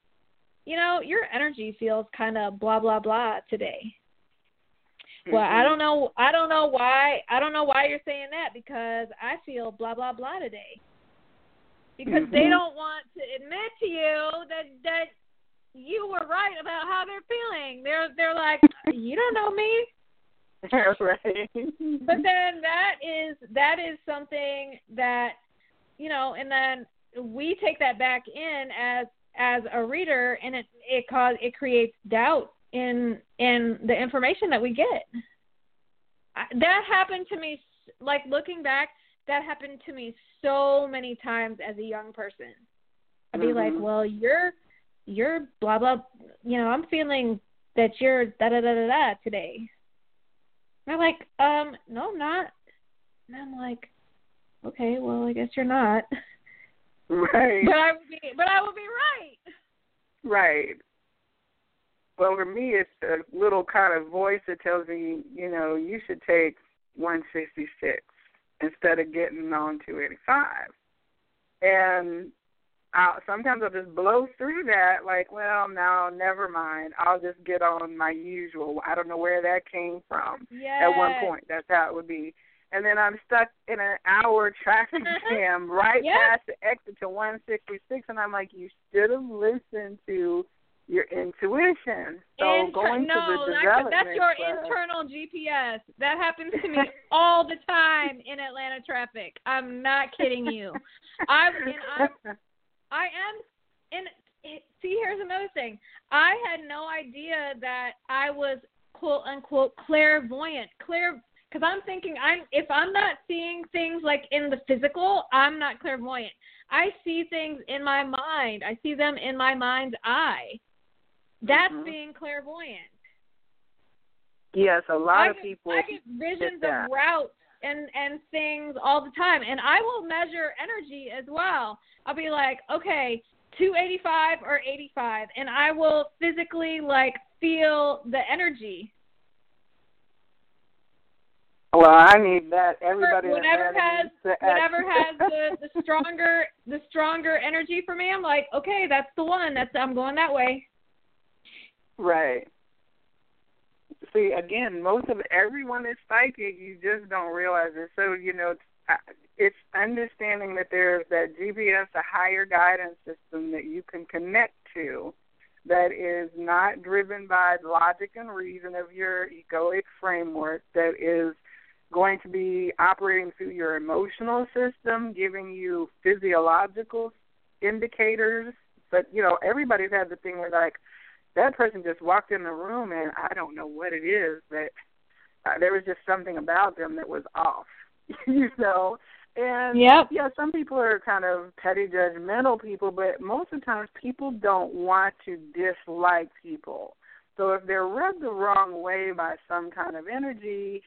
you know, your energy feels kind of blah blah blah today. Well, I Mhm. don't know. I don't know why. I don't know why you're saying that because I feel blah blah blah today. Because they Mhm. don't want to admit to you that that you were right about how they're feeling. They're they're like, you don't know me. right. But then that is that is something that you know, and then we take that back in as as a reader, and it it cause it creates doubt in in the information that we get. That happened to me. Like looking back, that happened to me so many times as a young person. I'd be mm-hmm. like, "Well, you're you're blah blah. You know, I'm feeling that you're da da da da da today." I'm like, "Um, no, I'm not." And I'm like, "Okay, well, I guess you're not." Right. But I would be, but I would be right. Right. Well, for me, it's a little kind of voice that tells me, you know, you should take 166 instead of getting on 285. And I'll, sometimes I'll just blow through that, like, well, no, never mind. I'll just get on my usual. I don't know where that came from. Yes. At one point, that's how it would be. And then I'm stuck in an hour traffic uh-huh. jam right yep. past the exit to 166, and I'm like, you should have listened to your intuition. So Inter- going no, to the development that's your class, internal GPS. That happens to me all the time in Atlanta traffic. I'm not kidding you. I and I'm, I am and see here's another thing. I had no idea that I was quote unquote clairvoyant. Clair because I'm thinking I'm if I'm not seeing things like in the physical, I'm not clairvoyant. I see things in my mind. I see them in my mind's eye. That's mm-hmm. being clairvoyant. Yes, a lot I of get, people. I get visions of routes and and things all the time, and I will measure energy as well. I'll be like, okay, 285 or 85, and I will physically like feel the energy. Well, I need that. Everybody whatever that has whatever has the the stronger the stronger energy for me. I'm like, okay, that's the one. That's I'm going that way. Right. See, again, most of everyone is psychic. You just don't realize it. So you know, it's, understanding that there's that GPS, a higher guidance system that you can connect to, that is not driven by the logic and reason of your egoic framework. That is going to be operating through your emotional system, giving you physiological indicators. But you know, everybody's had the thing where like that person just walked in the room and I don't know what it is, but uh, there was just something about them that was off, you know. And yep. yeah, some people are kind of petty, judgmental people, but most of the times people don't want to dislike people. So if they're rubbed the wrong way by some kind of energy,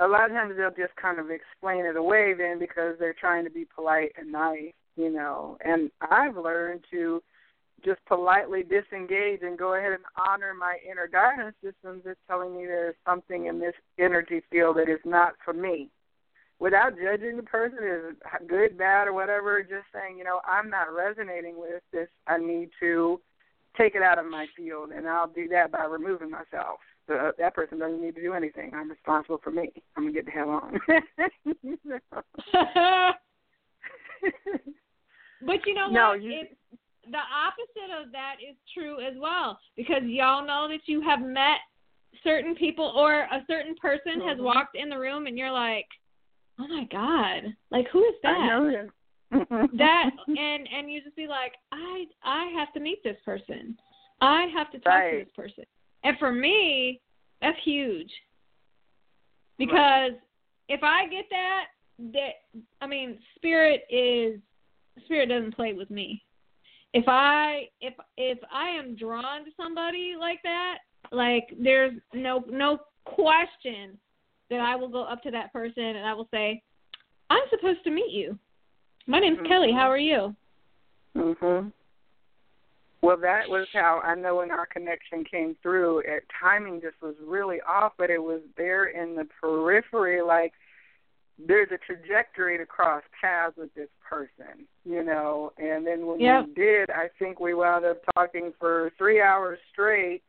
a lot of times they'll just kind of explain it away then because they're trying to be polite and nice, you know. And I've learned to just politely disengage and go ahead and honor my inner guidance systems that's telling me there's something in this energy field that is not for me. Without judging the person is good, bad, or whatever, just saying, you know, I'm not resonating with this. I need to take it out of my field, and I'll do that by removing myself. So that person doesn't need to do anything. I'm responsible for me. I'm gonna get the hell on. but you know no? You, it, the opposite of that is true as well because y'all know that you have met certain people or a certain person mm-hmm. has walked in the room and you're like, "Oh my god, like who is that?" I know that. that and and you just be like, "I I have to meet this person. I have to talk right. to this person." And for me, that's huge. Because right. if I get that, that I mean, spirit is spirit doesn't play with me if I if if I am drawn to somebody like that, like there's no no question that I will go up to that person and I will say, "I'm supposed to meet you. My name's mm-hmm. Kelly. How are you?" Mhm. Well, that was how I know when our connection came through. It, timing just was really off, but it was there in the periphery, like there's a trajectory to cross paths with this person, you know. And then when yep. we did, I think we wound up talking for three hours straight,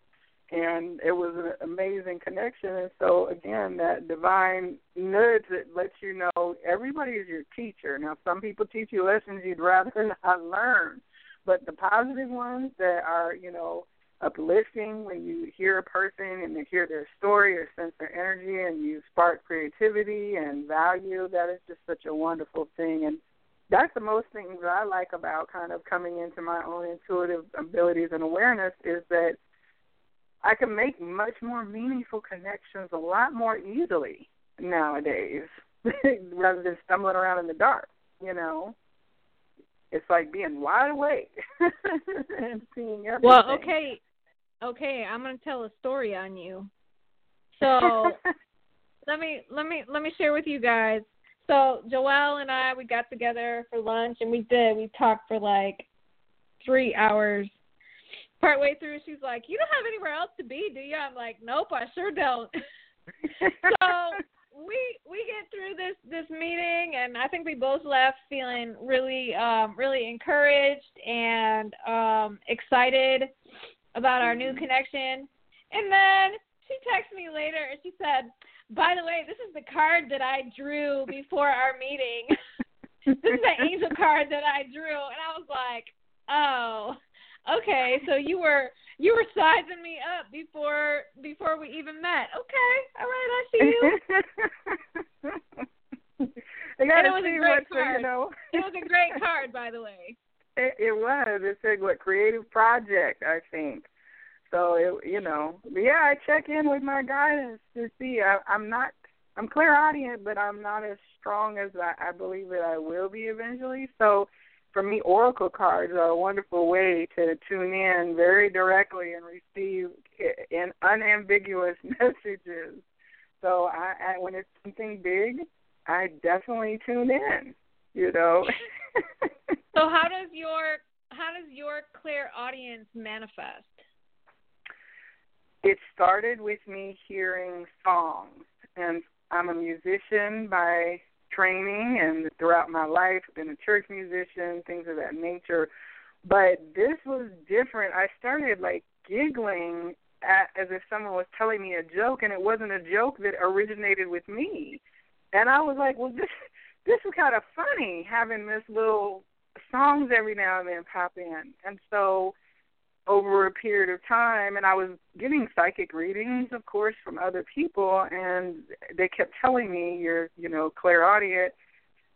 and it was an amazing connection. And so again, that divine nudge that lets you know everybody is your teacher. Now, some people teach you lessons you'd rather not learn, but the positive ones that are, you know uplifting when you hear a person and you hear their story or sense their energy and you spark creativity and value. That is just such a wonderful thing. And that's the most things that I like about kind of coming into my own intuitive abilities and awareness is that I can make much more meaningful connections a lot more easily nowadays rather than stumbling around in the dark, you know. It's like being wide awake and seeing everything. Well, okay. Okay, I'm going to tell a story on you. So, let me let me let me share with you guys so Joelle and I we got together for lunch and we did we talked for like three hours. Partway through, she's like, "You don't have anywhere else to be, do you?" I'm like, "Nope, I sure don't." so we we get through this this meeting, and I think we both left feeling really um, really encouraged and um, excited about our new connection. And then she texted me later, and she said, by the way, this is the card that I drew before our meeting. this is the angel card that I drew, and I was like, oh, okay. So you were you were sizing me up before before we even met. Okay, all right, I see you. I gotta it was see a great what card. you know. it was a great card, by the way. It, it was. It said what creative project, I think. So it, you know, yeah, I check in with my guidance to see. I, I'm not, I'm clairaudient, but I'm not as strong as I, I believe that I will be eventually. So for me, oracle cards are a wonderful way to tune in very directly and receive in unambiguous messages. So I, I when it's something big, I definitely tune in. You know. so how does your how does your clairaudience manifest? it started with me hearing songs, and I'm a musician by training, and throughout my life, been a church musician, things of that nature. But this was different. I started like giggling at, as if someone was telling me a joke, and it wasn't a joke that originated with me. And I was like, well, this this is kind of funny having this little songs every now and then pop in, and so over a period of time and I was getting psychic readings of course from other people and they kept telling me you're you know clairaudient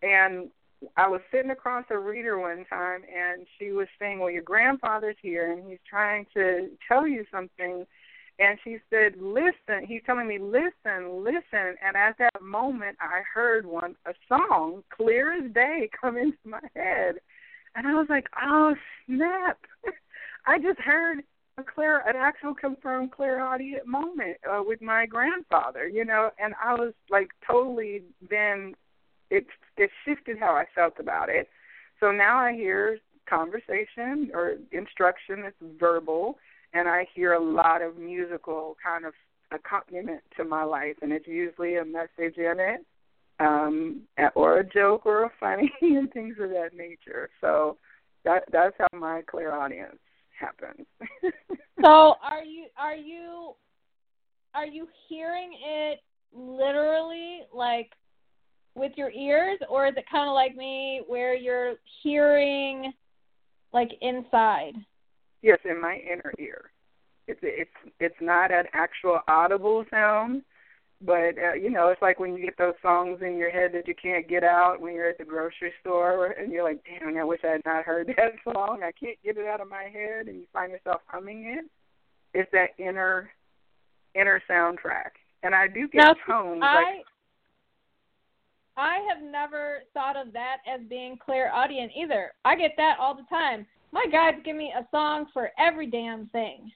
and I was sitting across a reader one time and she was saying, Well your grandfather's here and he's trying to tell you something. And she said, Listen he's telling me, Listen, listen. And at that moment I heard one a song, clear as day, come into my head. And I was like, Oh snap I just heard a clear, an actual confirmed clairaudient moment uh, with my grandfather, you know, and I was like totally then it it shifted how I felt about it. So now I hear conversation or instruction that's verbal, and I hear a lot of musical kind of accompaniment to my life, and it's usually a message in it, um, or a joke or a funny and things of that nature. So that that's how my clairaudience happens. so are you are you are you hearing it literally like with your ears or is it kind of like me where you're hearing like inside? Yes, in my inner ear. It's it's it's not an actual audible sound but uh, you know, it's like when you get those songs in your head that you can't get out when you're at the grocery store, and you're like, "Damn, I wish I had not heard that song. I can't get it out of my head," and you find yourself humming it. It's that inner inner soundtrack, and I do get now, tones. I, like, I have never thought of that as being clairaudience either. I get that all the time. My guides give me a song for every damn thing.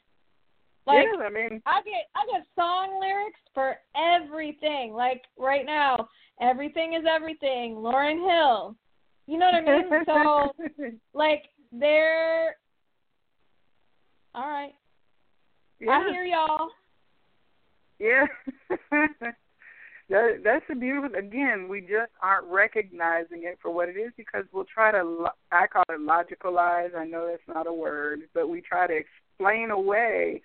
Like yeah, I mean, I get I get song lyrics for everything. Like right now, everything is everything. Lauryn Hill. You know what I mean? So like they're all right. Yeah. I hear y'all. Yeah. that that's the beautiful again, we just aren't recognizing it for what it is because we'll try to I call it logicalize. I know that's not a word, but we try to explain away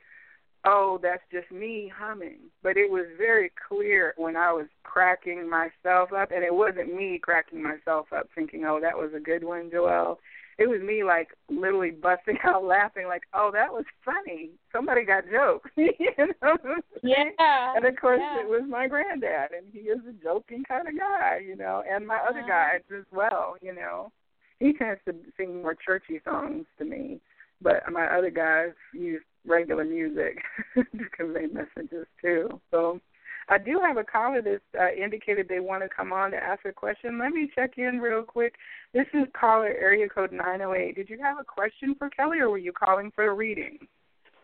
oh, that's just me humming. But it was very clear when I was cracking myself up, and it wasn't me cracking myself up thinking, oh, that was a good one, Joelle. It was me like literally busting out laughing, like, oh, that was funny. Somebody got jokes, you know. Yeah. And of course, yeah. it was my granddad, and he is a joking kind of guy, you know, and my other uh-huh. guys as well, you know. he tends to sing more churchy songs to me, but my other guys use regular music to convey messages too. So I do have a caller that uh, indicated they want to come on to ask a question. Let me check in real quick. This is caller area code 908. Did you have a question for Kelly, or were you calling for a reading?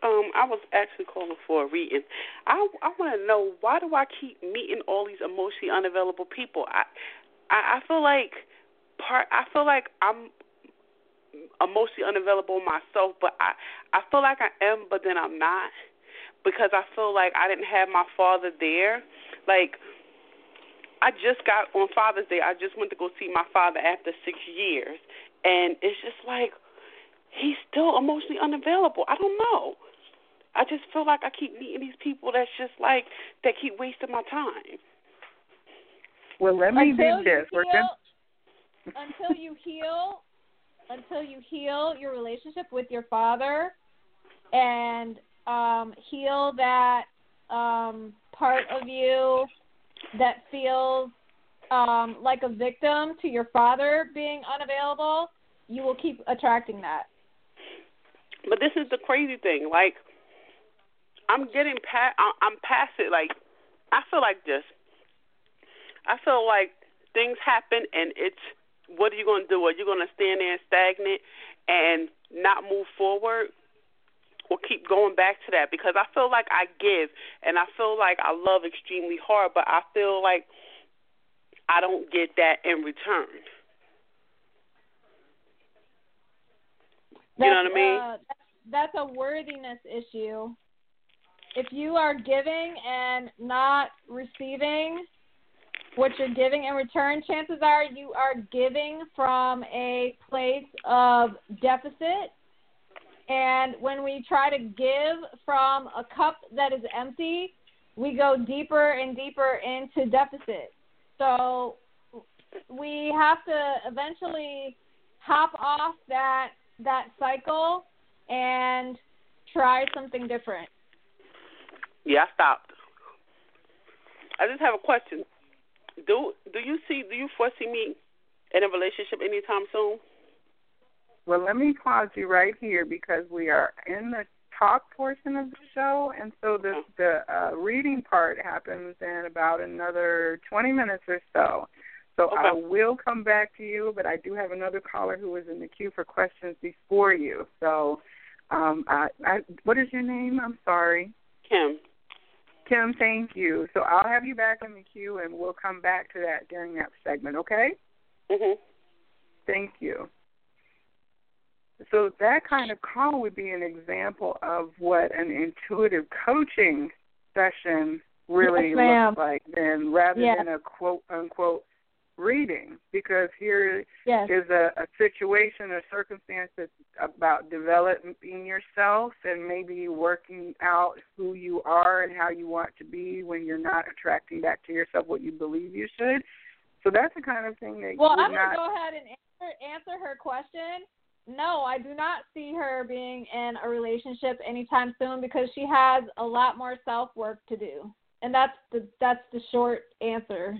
Um, I was actually calling for a reading. I I want to know why do I keep meeting all these emotionally unavailable people? I I, I feel like part. I feel like I'm emotionally unavailable myself, but I I feel like I am, but then I'm not because I feel like I didn't have my father there. Like I just got on Father's Day. I just went to go see my father after six years, and it's just like he's still emotionally unavailable. I don't know. I just feel like I keep meeting these people that's just like that keep wasting my time. Well, let me until do this. You heal, until you heal, until you heal your relationship with your father, and um, heal that um, part of you that feels um, like a victim to your father being unavailable, you will keep attracting that. But this is the crazy thing. Like, I'm getting past. I'm past it. Like, I feel like this. I feel like things happen, and it's what are you going to do? Are you going to stand there and stagnant and not move forward? or keep going back to that because I feel like I give and I feel like I love extremely hard, but I feel like I don't get that in return. That's, you know what I mean? Uh, that's a worthiness issue. If you are giving and not receiving what you're giving in return, chances are you are giving from a place of deficit and when we try to give from a cup that is empty, we go deeper and deeper into deficit. So we have to eventually hop off that that cycle and try something different. Yeah, I stopped. I just have a question. Do do you see do you foresee me in a relationship anytime soon? Well, let me pause you right here because we are in the talk portion of the show, and so the the uh, reading part happens in about another 20 minutes or so. So okay. I will come back to you, but I do have another caller who is in the queue for questions before you. So, um, I, I, what is your name? I'm sorry. Kim. Kim, thank you. So I'll have you back in the queue, and we'll come back to that during that segment. Okay? Mhm. Thank you. So that kind of call would be an example of what an intuitive coaching session really yes, looks like then rather yes. than a quote unquote reading because here yes. is a, a situation or circumstance that's about developing yourself and maybe working out who you are and how you want to be when you're not attracting back to yourself what you believe you should. So that's the kind of thing that well, I'm gonna go ahead and answer, answer her question no, I do not see her being in a relationship anytime soon because she has a lot more self work to do. And that's the that's the short answer.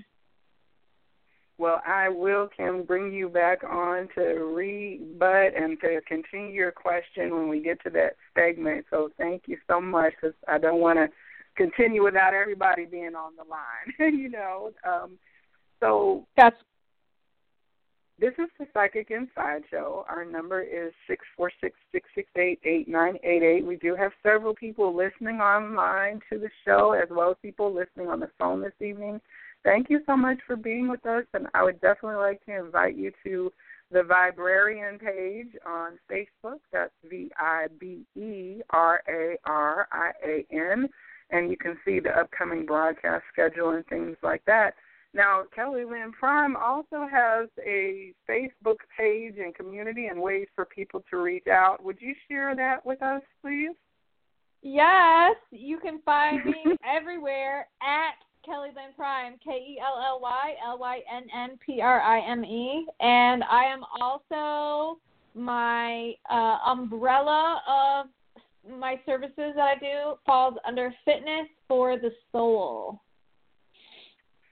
Well, I will, Kim, bring you back on to rebut and to continue your question when we get to that segment. So thank you so much because I don't want to continue without everybody being on the line, you know. Um, so that's this is the Psychic Inside Show. Our number is six four six six six eight eight nine eight eight. We do have several people listening online to the show, as well as people listening on the phone this evening. Thank you so much for being with us, and I would definitely like to invite you to the Viberarian page on Facebook. That's V I B E R A R I A N, and you can see the upcoming broadcast schedule and things like that. Now, Kelly Lynn Prime also has a Facebook page and community and ways for people to reach out. Would you share that with us, please? Yes, you can find me everywhere at Kelly Lynn Prime, K E L L Y L Y N N P R I M E. And I am also my uh, umbrella of my services that I do falls under Fitness for the Soul.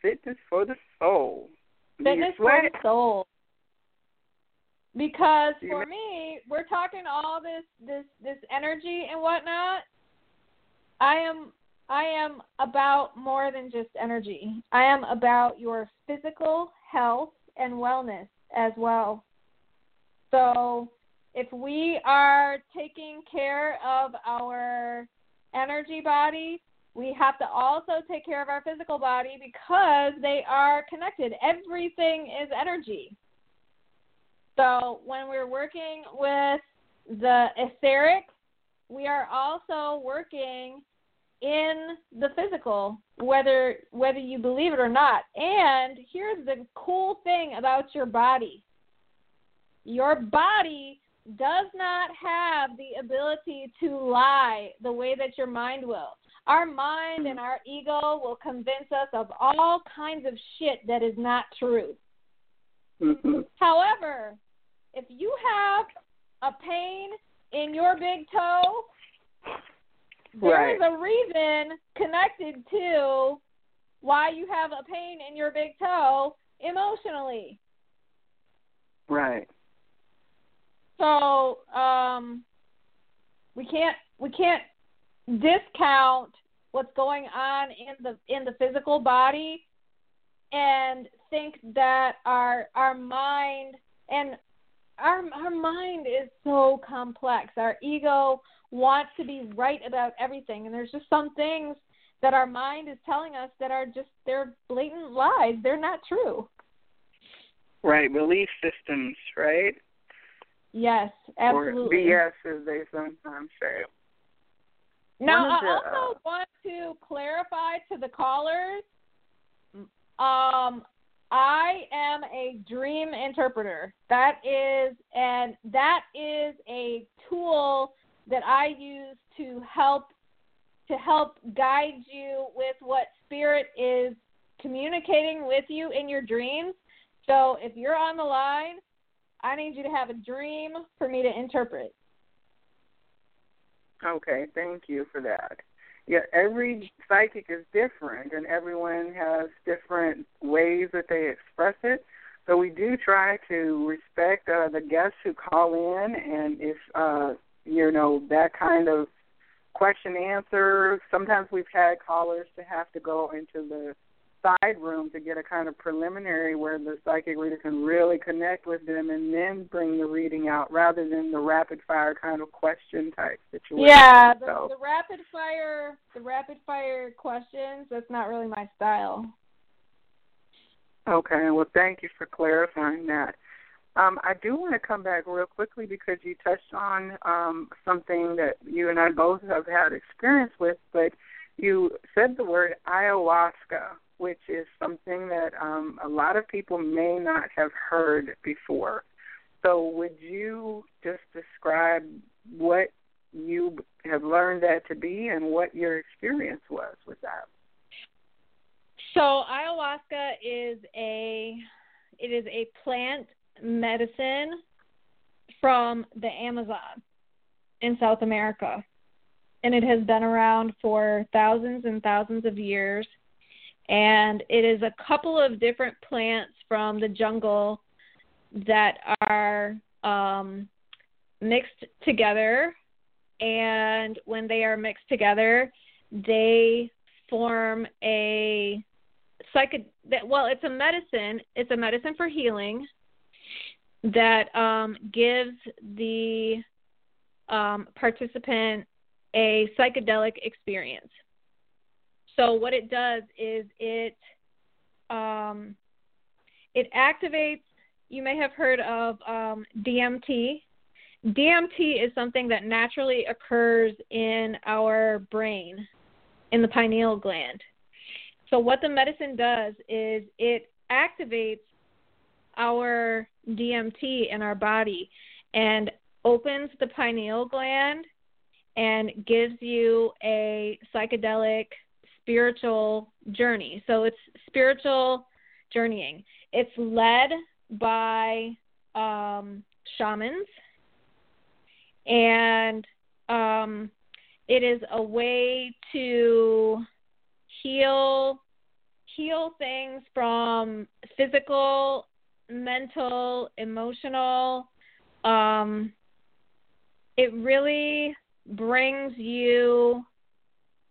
Fitness for the soul. Fitness for the soul. Because for me, we're talking all this this this energy and whatnot. I am I am about more than just energy. I am about your physical health and wellness as well. So, if we are taking care of our energy body, we have to also take care of our physical body because they are connected. Everything is energy. So when we're working with the etheric, we are also working in the physical, whether whether you believe it or not. And here's the cool thing about your body. Your body does not have the ability to lie the way that your mind will. Our mind and our ego will convince us of all kinds of shit that is not true. Mm-hmm. However, if you have a pain in your big toe, there is Right. a reason connected to why you have a pain in your big toe emotionally. Right. So, um we can't we can't discount what's going on in the in the physical body and think that our our mind and our our mind is so complex. Our ego wants to be right about everything and there's just some things that our mind is telling us that are just they're blatant lies. They're not true. Right. Belief systems, right? Yes, absolutely. Or BS, as they sometimes say. Now, I the, uh, also want to clarify to the callers. Um, I am a dream interpreter. That is, and that is a tool that I use to help to help guide you with what spirit is communicating with you in your dreams. So, if you're on the line, I need you to have a dream for me to interpret. Okay, thank you for that. Yeah, every psychic is different, and everyone has different ways that they express it. So we do try to respect uh, the guests who call in, and if uh, you know that kind of question answer, sometimes we've had callers to have to go into the side room to get a kind of preliminary where the psychic reader can really connect with them and then bring the reading out rather than the rapid fire kind of question type situation. Yeah, the, so, the rapid fire, the rapid fire questions. That's not really my style. Okay, well, thank you for clarifying that. Um, I do want to come back real quickly because you touched on um, something that you and I both have had experience with, but you said the word ayahuasca, which is something that um, a lot of people may not have heard before. So, would you just describe what you have learned that to be and what your experience was with that? So ayahuasca is a it is a plant medicine from the Amazon in South America. And it has been around for thousands and thousands of years. And it is a couple of different plants from the jungle that are um, mixed together. And when they are mixed together, they form a psychod well it's a medicine it's a medicine for healing that um, gives the um, participant a psychedelic experience. So what it does is it um, it activates you may have heard of um, DMT DMT is something that naturally occurs in our brain in the pineal gland. So what the medicine does is it activates our DMT in our body and opens the pineal gland and gives you a psychedelic spiritual journey. So it's spiritual journeying. It's led by um, shamans and um, it is a way to heal heal things from physical, mental, emotional, um, it really brings you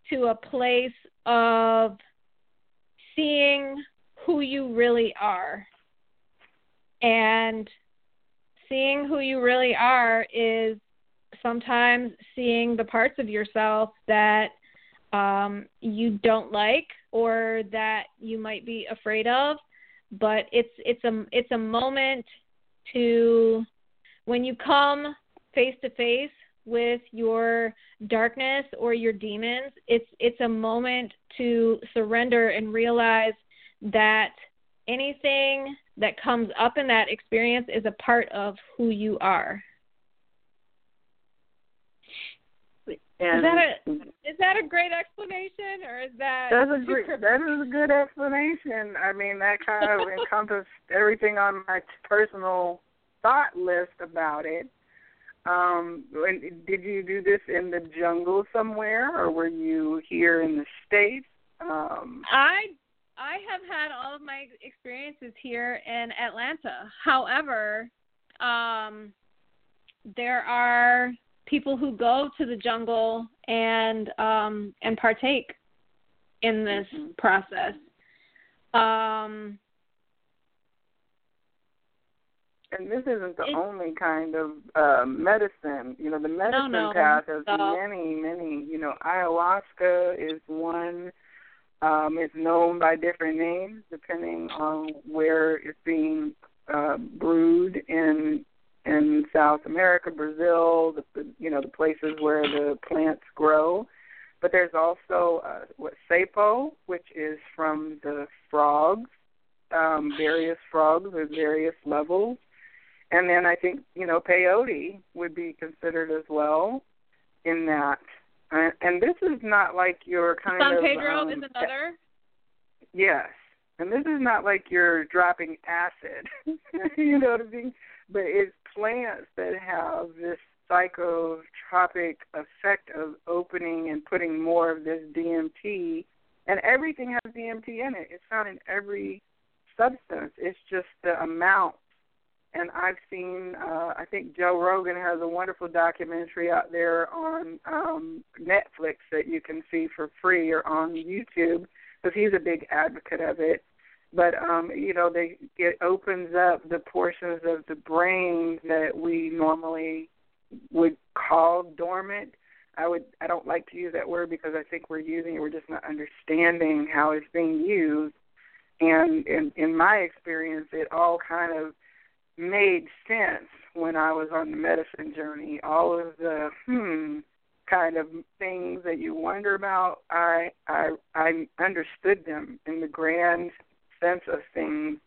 to a place of seeing who you really are. And seeing who you really are is sometimes seeing the parts of yourself that um, you don't like or that you might be afraid of. But it's it's a it's a moment to when you come face to face with your darkness or your demons it's it's a moment to surrender and realize that anything that comes up in that experience is a part of who you are And is that a is that a great explanation or is that that's a great that is a good explanation. I mean that kind of encompassed everything on my personal thought list about it. Um, did you do this in the jungle somewhere, or were you here in the states? Um, I I have had all of my experiences here in Atlanta. However, um, there are people who go to the jungle and um, and partake in this mm-hmm. process. Um, and this isn't the only kind of uh, medicine. You know, the medicine no, no. path has so, many, many. You know, ayahuasca is one. Um, it's known by different names depending on where it's being uh, brewed in in South America, Brazil, the, you know the places where the plants grow. But there's also uh, what sapo, which is from the frogs, um, various frogs at various levels, and then I think you know peyote would be considered as well in that. Uh, and this is not like your kind San of Pedro um, is another. Yes, and this is not like you're dropping acid. you know what I mean? But it's plants that have this psychotropic effect of opening and putting more of this DMT, and everything has DMT in it. It's found in every substance. It's just the amount. And I've seen, uh, I think Joe Rogan has a wonderful documentary out there on um, Netflix that you can see for free or on YouTube because he's a big advocate of it but um you know they it opens up the portions of the brain that we normally would call dormant. I would i don't like to use that word because i think we're using it we're just not understanding how it's being used. And in in my experience it all kind of made sense when i was on the medicine journey. All of the hmm kind of things that you wonder about i i i understood them in the grand sense of things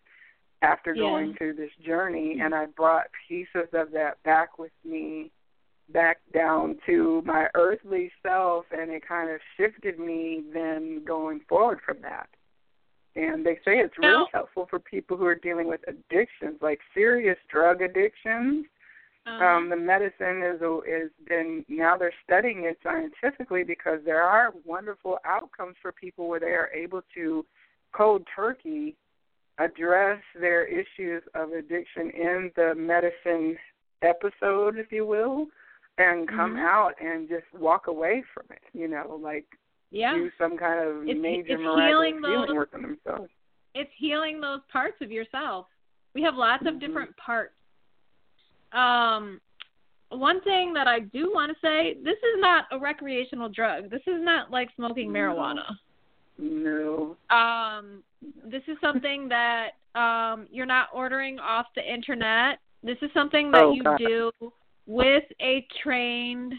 after yeah. going through this journey and I brought pieces of that back with me back down to my earthly self and it kind of shifted me then going forward from that. And they say it's really helpful for people who are dealing with addictions, like serious drug addictions. Uh-huh. Um, the medicine is is then now they're studying it scientifically because there are wonderful outcomes for people where they are able to cold turkey address their issues of addiction in the medicine episode, if you will, and come mm-hmm. out and just walk away from it. You know, like yeah. do some kind of it's, major it's miraculous healing, healing those, work on themselves. It's healing those parts of yourself. We have lots mm-hmm. of different parts. Um, one thing that I do want to say, this is not a recreational drug. This is not like smoking marijuana. No. Um, this is something that um, you're not ordering off the internet. This is something that oh, you God. do with a trained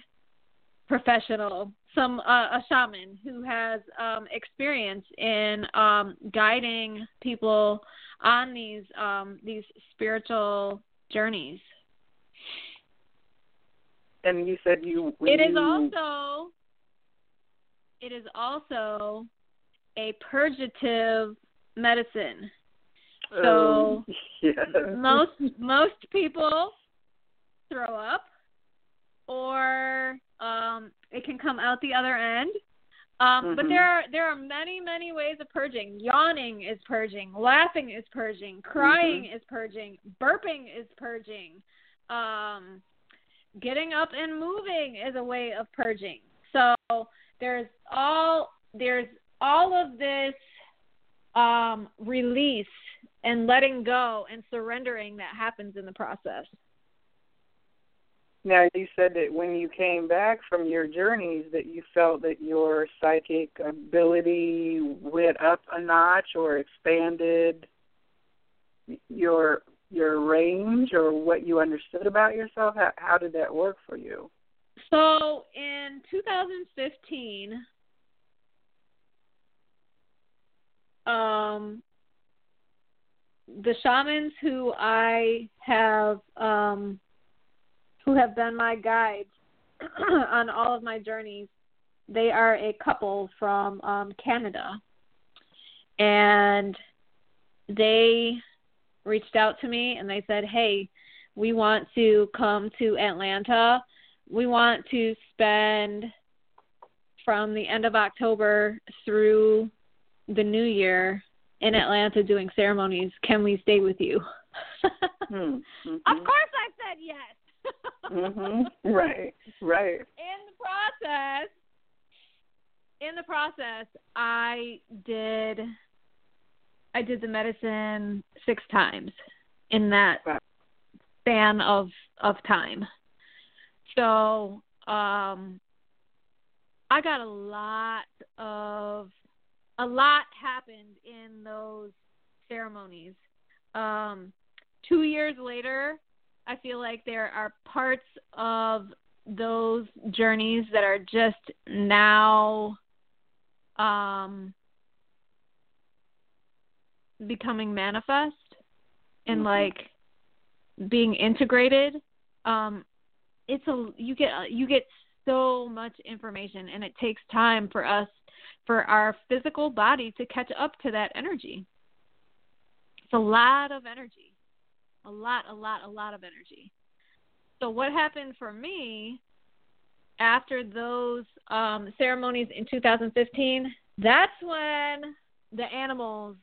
professional, some uh, a shaman who has um, experience in um, guiding people on these um, these spiritual journeys. And you said you. It is also it is also a purgative medicine. So oh, yes. most most people throw up or um it can come out the other end. Um mm-hmm. but there are there are many many ways of purging. Yawning is purging, laughing is purging, crying mm-hmm. is purging, burping is purging. um, getting up and moving is a way of purging. So there's all there's all of this um, release and letting go and surrendering that happens in the process. Now you said that when you came back from your journeys that you felt that your psychic ability went up a notch or expanded your your range or what you understood about yourself? How, how did that work for you? So in 2015, um, the shamans who I have um, who have been my guides on all of my journeys, they are a couple from um, Canada, and they reached out to me and they said, "Hey, we want to come to Atlanta. We want to spend from the end of October through the new year in Atlanta doing ceremonies. Can we stay with you?" mm-hmm. Of course, I said yes. mhm. Right. Right. In the process, in the process, I did I did the medicine six times in that span of of time. So um I got a lot of a lot happened in those ceremonies. Um two years later, I feel like there are parts of those journeys that are just now um becoming manifest and mm-hmm. like being integrated um it's a you get you get so much information and it takes time for us for our physical body to catch up to that energy it's a lot of energy a lot a lot a lot of energy so what happened for me after those um ceremonies in 2015 that's when the animals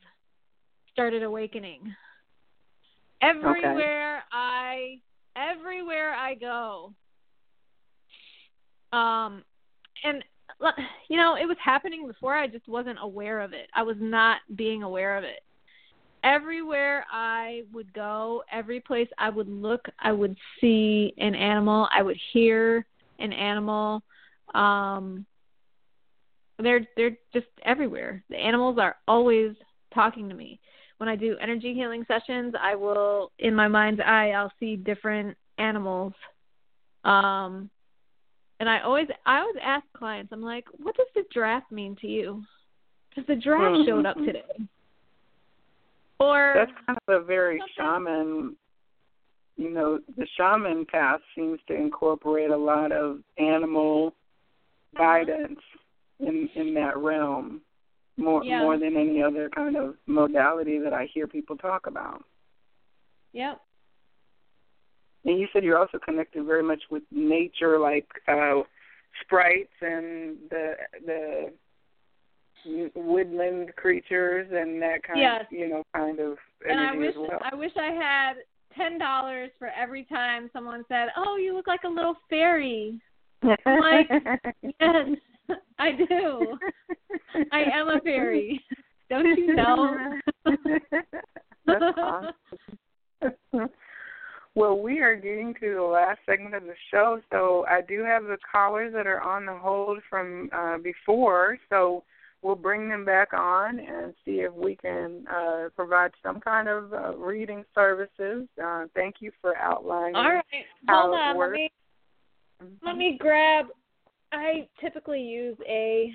started awakening. Everywhere okay. I everywhere I go. Um and you know, it was happening before I just wasn't aware of it. I was not being aware of it. Everywhere I would go, every place I would look, I would see an animal, I would hear an animal. Um they're they're just everywhere. The animals are always talking to me when I do energy healing sessions, I will in my mind's eye I'll see different animals. Um and I always I always ask clients, I'm like, what does the draft mean to you? Because the draft mm-hmm. showed up today. Or that's kind of a very shaman you know, the shaman path seems to incorporate a lot of animal uh-huh. guidance in in that realm more yeah. more than any other kind of modality that I hear people talk about. Yep. And you said you're also connected very much with nature, like uh, sprites and the the woodland creatures and that kind yes. of you know kind of and I wish well. I wish I had ten dollars for every time someone said, "Oh, you look like a little fairy." I'm like, yes, I do. I am a fairy. Don't you know? That's awesome. well, we are getting to the last segment of the show, so I do have the callers that are on the hold from uh, before, so we'll bring them back on and see if we can uh, provide some kind of uh, reading services. Uh, thank you for outlining All right. how Hold it on. works. Let me, Mm-hmm. let me grab. I typically use a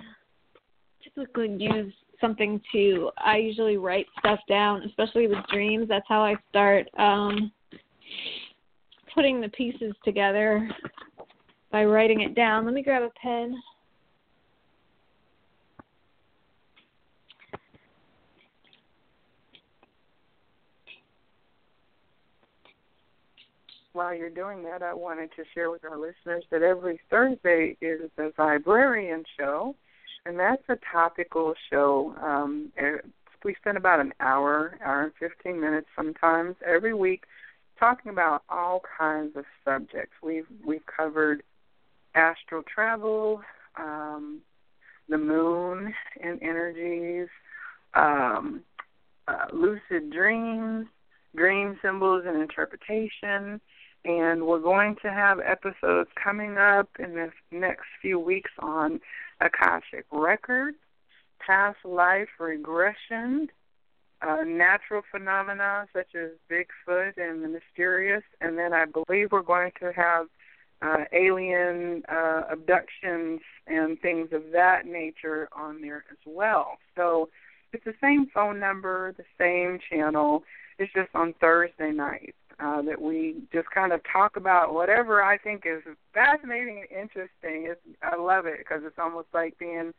typically use something to I usually write stuff down, especially with dreams. That's how I start um putting the pieces together by writing it down. Let me grab a pen. while you're doing that, I wanted to share with our listeners that every Thursday is the Viberarian Show, and that's a topical show. Um, we spend about an hour, hour and 15 minutes sometimes every week talking about all kinds of subjects. We've we've covered astral travel, um, the moon and energies, um, uh, lucid dreams, dream symbols and interpretation, and we're going to have episodes coming up in the next few weeks on Akashic Records, past life regression, uh, natural phenomena such as Bigfoot and the mysterious, and then I believe we're going to have uh, alien uh, abductions and things of that nature on there as well. So it's the same phone number, the same channel. It's just on Thursday nights uh, that we just kind of talk about whatever I think is fascinating and interesting. It's, I love it because it's almost like being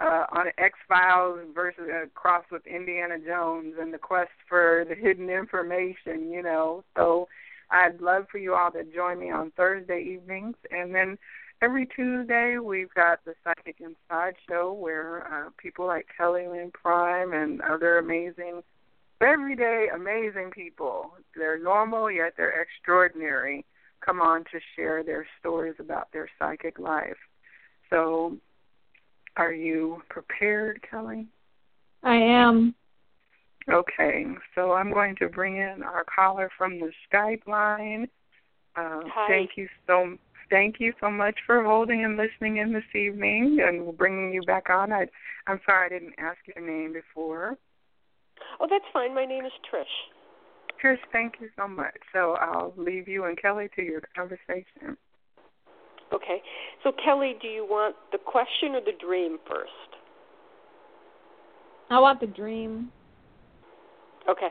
uh, on X Files versus uh, cross with Indiana Jones and the quest for the hidden information. You know, so I'd love for you all to join me on Thursday evenings, and then every Tuesday we've got the Psychic Inside Show where uh, people like Kelly Lynn Prime and other amazing, everyday amazing people. They're normal yet they're extraordinary. Come on to share their stories about their psychic life. So, are you prepared, Kelly? I am. Okay, so I'm going to bring in our caller from the Skype line. Uh, Hi. Thank you so thank you so much for holding and listening in this evening, and bringing you back on. I, I'm sorry I didn't ask your name before. Oh, that's fine. My name is Trish. Trish, thank you so much. So I'll leave you and Kelly to your conversation. Okay. So, Kelly, do you want the question or the dream first? I want the dream. Okay.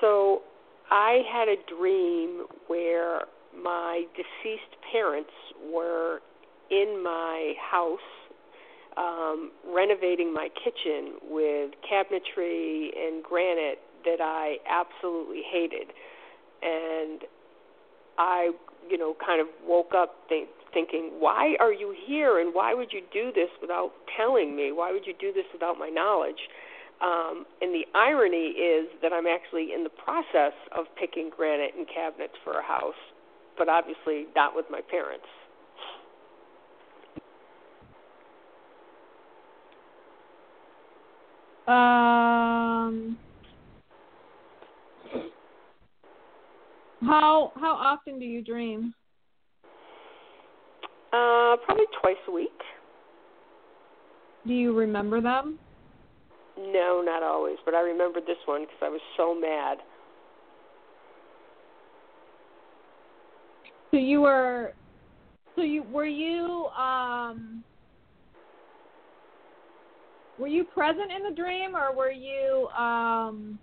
So, I had a dream where my deceased parents were in my house um, renovating my kitchen with cabinetry and granite that I absolutely hated. And I, you know, kind of woke up think, thinking, why are you here and why would you do this without telling me? Why would you do this without my knowledge? Um, and the irony is that I'm actually in the process of picking granite and cabinets for a house, but obviously not with my parents. Um, how how often do you dream? Uh, probably twice a week. Do you remember them? No, not always, but I remembered this one because I was so mad. So you were, so you were you um, were you present in the dream or were you um,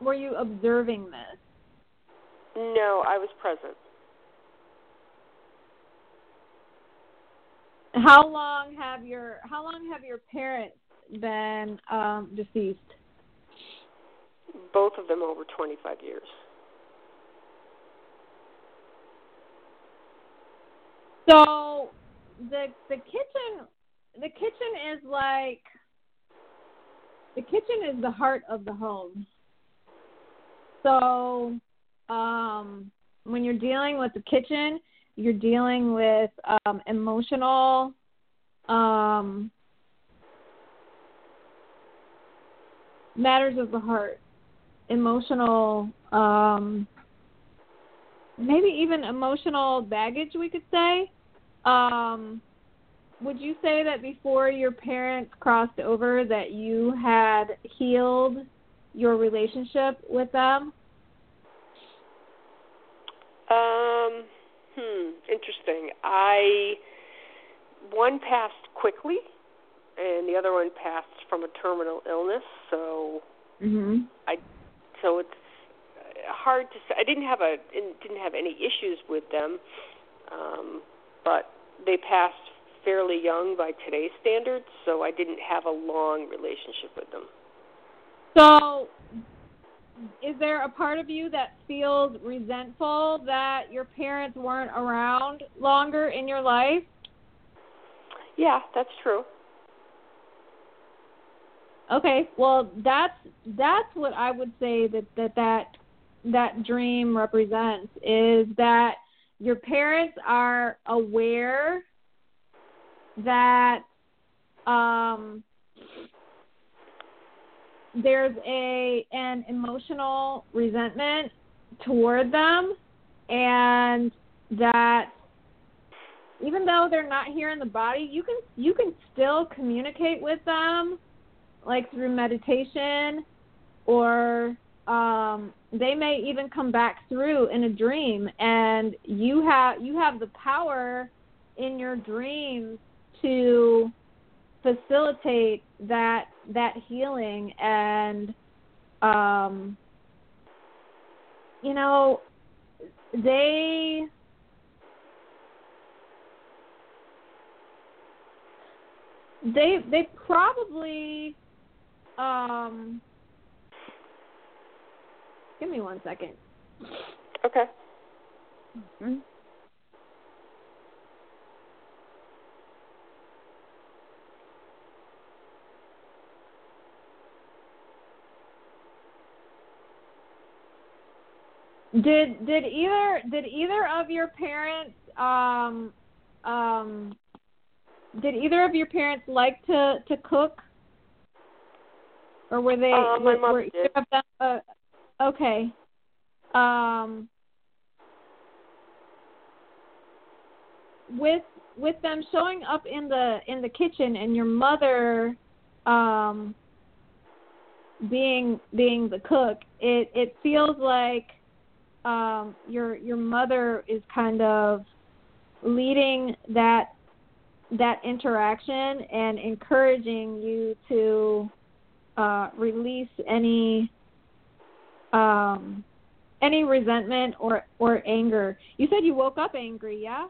were you observing this? No, I was present. How long have your how long have your parents been um, deceased? Both of them over 25 years. So the the kitchen the kitchen is like the kitchen is the heart of the home. So um when you're dealing with the kitchen, you're dealing with um emotional um matters of the heart, emotional um maybe even emotional baggage we could say um, would you say that before your parents crossed over that you had healed your relationship with them? Um, hmm, interesting. I one passed quickly, and the other one passed from a terminal illness. So Mhm. I, so it's hard to say. I didn't have a didn't have any issues with them, um, but they passed fairly young by today's standards. So I didn't have a long relationship with them. So is there a part of you that feels resentful that your parents weren't around longer in your life? Yeah, that's true. Okay, well that's that's what I would say that that that that dream represents is that your parents are aware that um, there's a an emotional resentment toward them and that even though they're not here in the body you can you can still communicate with them like through meditation or um they may even come back through in a dream. And you have you have the power in your dreams to facilitate that that healing. And um you know they they they probably um give me one second okay mm-hmm. Did did either did either of your parents um um did either of your parents like to to cook? Or were they uh, were, my mom were did. either of them uh, okay. Um with with them showing up in the in the kitchen and your mother um being being the cook it it feels like um, your your mother is kind of leading that that interaction and encouraging you to uh, release any um, any resentment or or anger. You said you woke up angry, yeah?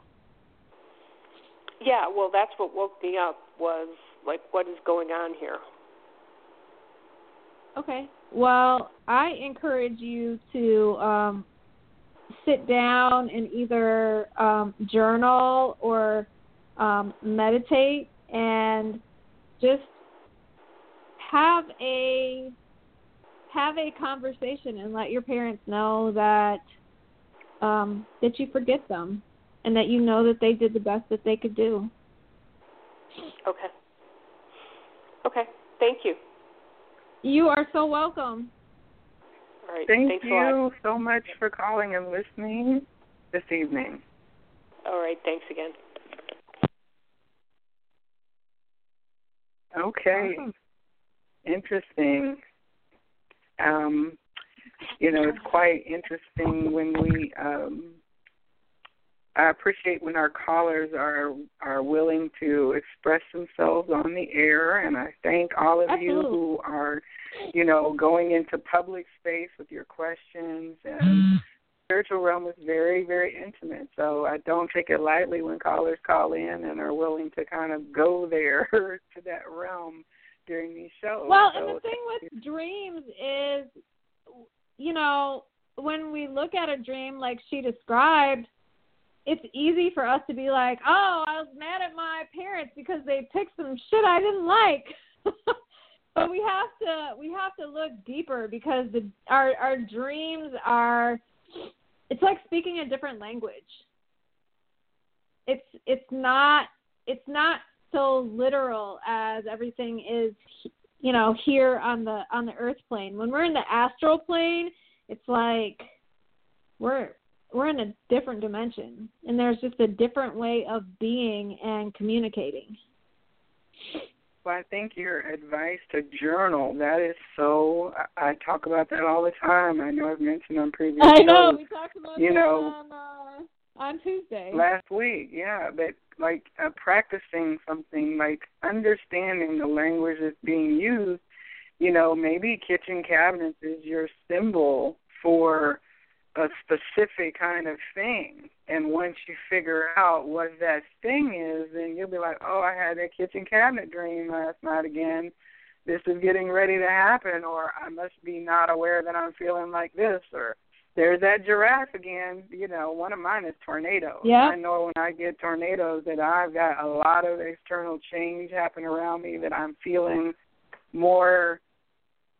Yeah, well, that's what woke me up was like, what is going on here? Okay. Well, I encourage you to um, sit down and either um, journal or um, meditate and just have a have a conversation and let your parents know that um, that you forget them and that you know that they did the best that they could do. Okay. Okay. Thank you. You are so welcome. All right. Thank Thanks you so much for calling and listening this evening. All right. Thanks again. Okay. Awesome. Interesting. Um, you know, it's quite interesting when we um, I appreciate when our callers are are willing to express themselves on the air, and I thank all of you who are, you know, going into public space with your questions. And spiritual realm is very, very intimate, so I don't take it lightly when callers call in and are willing to kind of go there to that realm during these shows. Well, so and the thing with dreams is, you know, when we look at a dream like she described it's easy for us to be like, "Oh, I was mad at my parents because they picked some shit I didn't like." but we have to we have to look deeper because the our our dreams are it's like speaking a different language. It's it's not it's not so literal as everything is you know here on the on the earth plane. When we're in the astral plane, it's like we're we're in a different dimension and there's just a different way of being and communicating. Well i think your advice to journal that is so i talk about that all the time. I know i've mentioned on previous i know shows, we talked about you that know. on uh, on tuesday. Last week yeah but like uh, practicing something like understanding the language that's being used you know maybe kitchen cabinets is your symbol for a specific kind of thing. And once you figure out what that thing is, then you'll be like, oh, I had that kitchen cabinet dream last night again. This is getting ready to happen, or I must be not aware that I'm feeling like this, or there's that giraffe again. You know, one of mine is tornadoes. Yeah. I know when I get tornadoes that I've got a lot of external change happening around me that I'm feeling more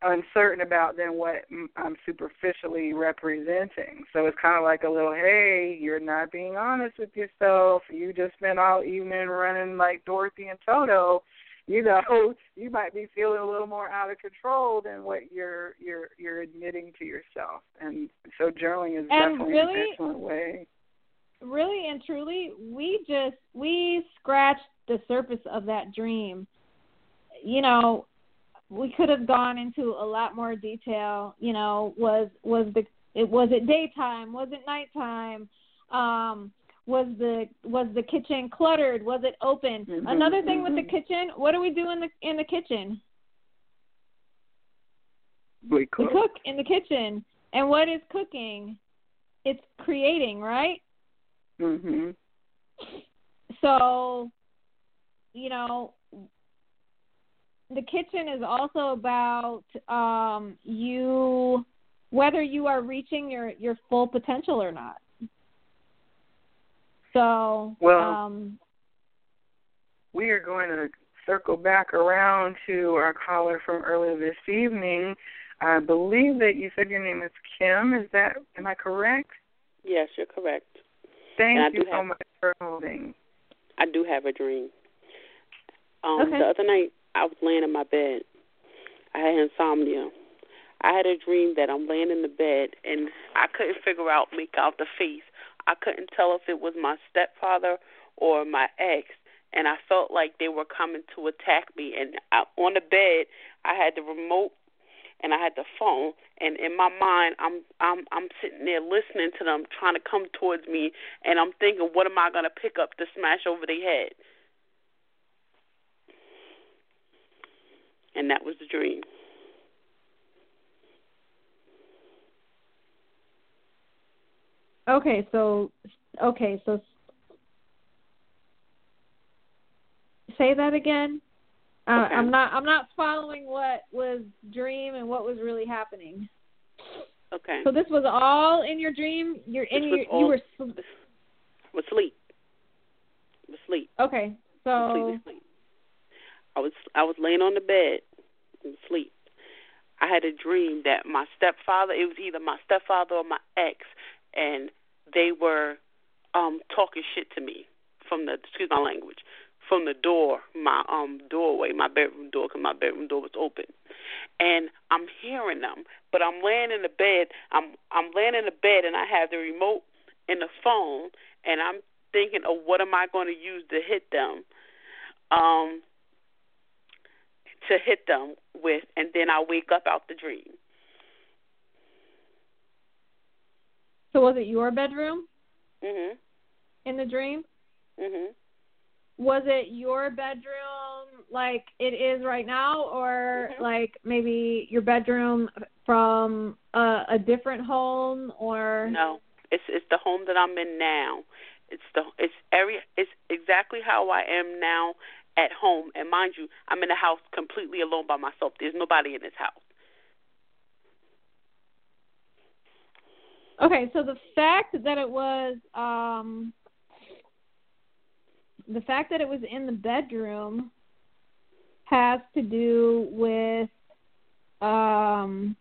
uncertain about than what I'm superficially representing. So it's kind of like a little, hey, you're not being honest with yourself. You just spent all evening running like Dorothy and Toto. You know, you might be feeling a little more out of control than what you're you're you're admitting to yourself. And so journaling is and definitely really, an excellent way. Really and truly, we just we scratched the surface of that dream. You know, we could have gone into a lot more detail. You know, was was the it was it daytime? Was it nighttime? Um, was the was the kitchen cluttered? Was it open? Mm-hmm, Another thing mm-hmm. with the kitchen, what do we do in the in the kitchen? We cook. We cook in the kitchen. And what is cooking? It's creating, right? Mhm. So, you know, the kitchen is also about um, you whether you are reaching your your full potential or not. So, Well, um, we are going to circle back around to our caller from earlier this evening. I believe that you said your name is Kim. Is that am I correct? Yes, you're correct. Thank you so have- much for holding. I do have a dream. Um, Okay. The other night, I was laying in my bed. I had insomnia. I had a dream that I'm laying in the bed and I couldn't figure out, make out the face. I couldn't tell if it was my stepfather or my ex, and I felt like they were coming to attack me. And I, on the bed, I had the remote and I had the phone, and in my mind, I'm I'm I'm sitting there listening to them trying to come towards me, and I'm thinking, what am I gonna pick up to smash over their head? And that was the dream. Okay, so okay, so say that again. Uh, Okay. I'm not I'm not following what was dream and what was really happening. Okay. So this was all in your dream. You're in This your all- you were sl- was sleep. Was sleep. okay. So Completely sleep. I was I was laying on the bed and sleep. I had a dream that my stepfather it was either my stepfather or my ex and they were um talking shit to me from the excuse my language from the door my um doorway my bedroom door because my bedroom door was open. And I'm hearing them but I'm laying in the bed I'm I'm laying in the bed and I have the remote and the phone and I'm thinking of what am I going to use to hit them um to hit them with and then I wake up out the dream so was it your bedroom mhm in the dream? mhm Was it your bedroom like it is right now, or Mhm. like maybe your bedroom from a, a different home, or No, it's it's the home that I'm in now. It's the it's area it's exactly how I am now at home. And mind you, I'm in a house completely alone by myself. There's nobody in this house. Okay, so the fact that it was um the fact that it was in the bedroom has to do with um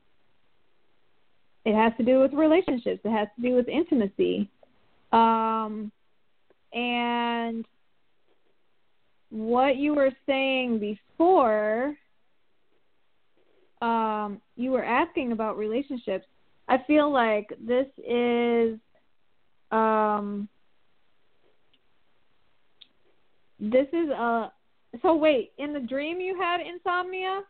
it has to do with relationships. It has to do with intimacy. Um and what you were saying before um you were asking about relationships I feel like this is um this is a so wait, in the dream you had insomnia?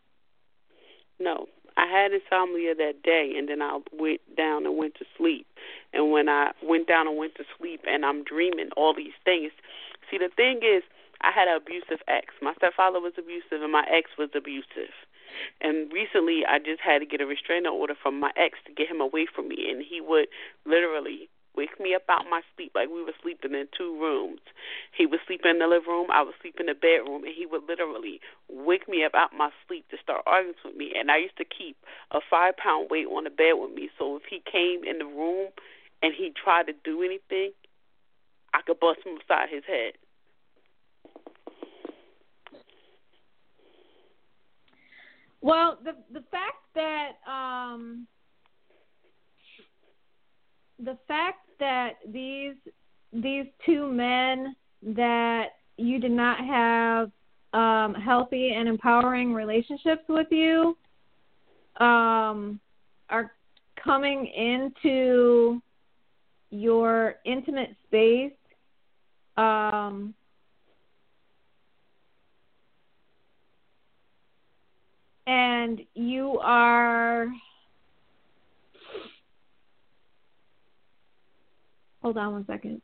No, I had insomnia that day, and then I went down and went to sleep. And when I went down and went to sleep, and I'm dreaming all these things. See, the thing is, I had an abusive ex. My stepfather was abusive, and my ex was abusive. And recently, I just had to get a restraining order from my ex to get him away from me, and he would literally wake me up out my sleep like we were sleeping in two rooms. He would sleep in the living room, I would sleep in the bedroom, and he would literally wake me up out my sleep to start arguing with me. And I used to keep a five pound weight on the bed with me, so if he came in the room and he tried to do anything, I could bust him upside his head. Well, the the fact that um, the fact that these these two men that you did not have um, healthy and empowering relationships with you um, are coming into your intimate space um, and you are hold on one second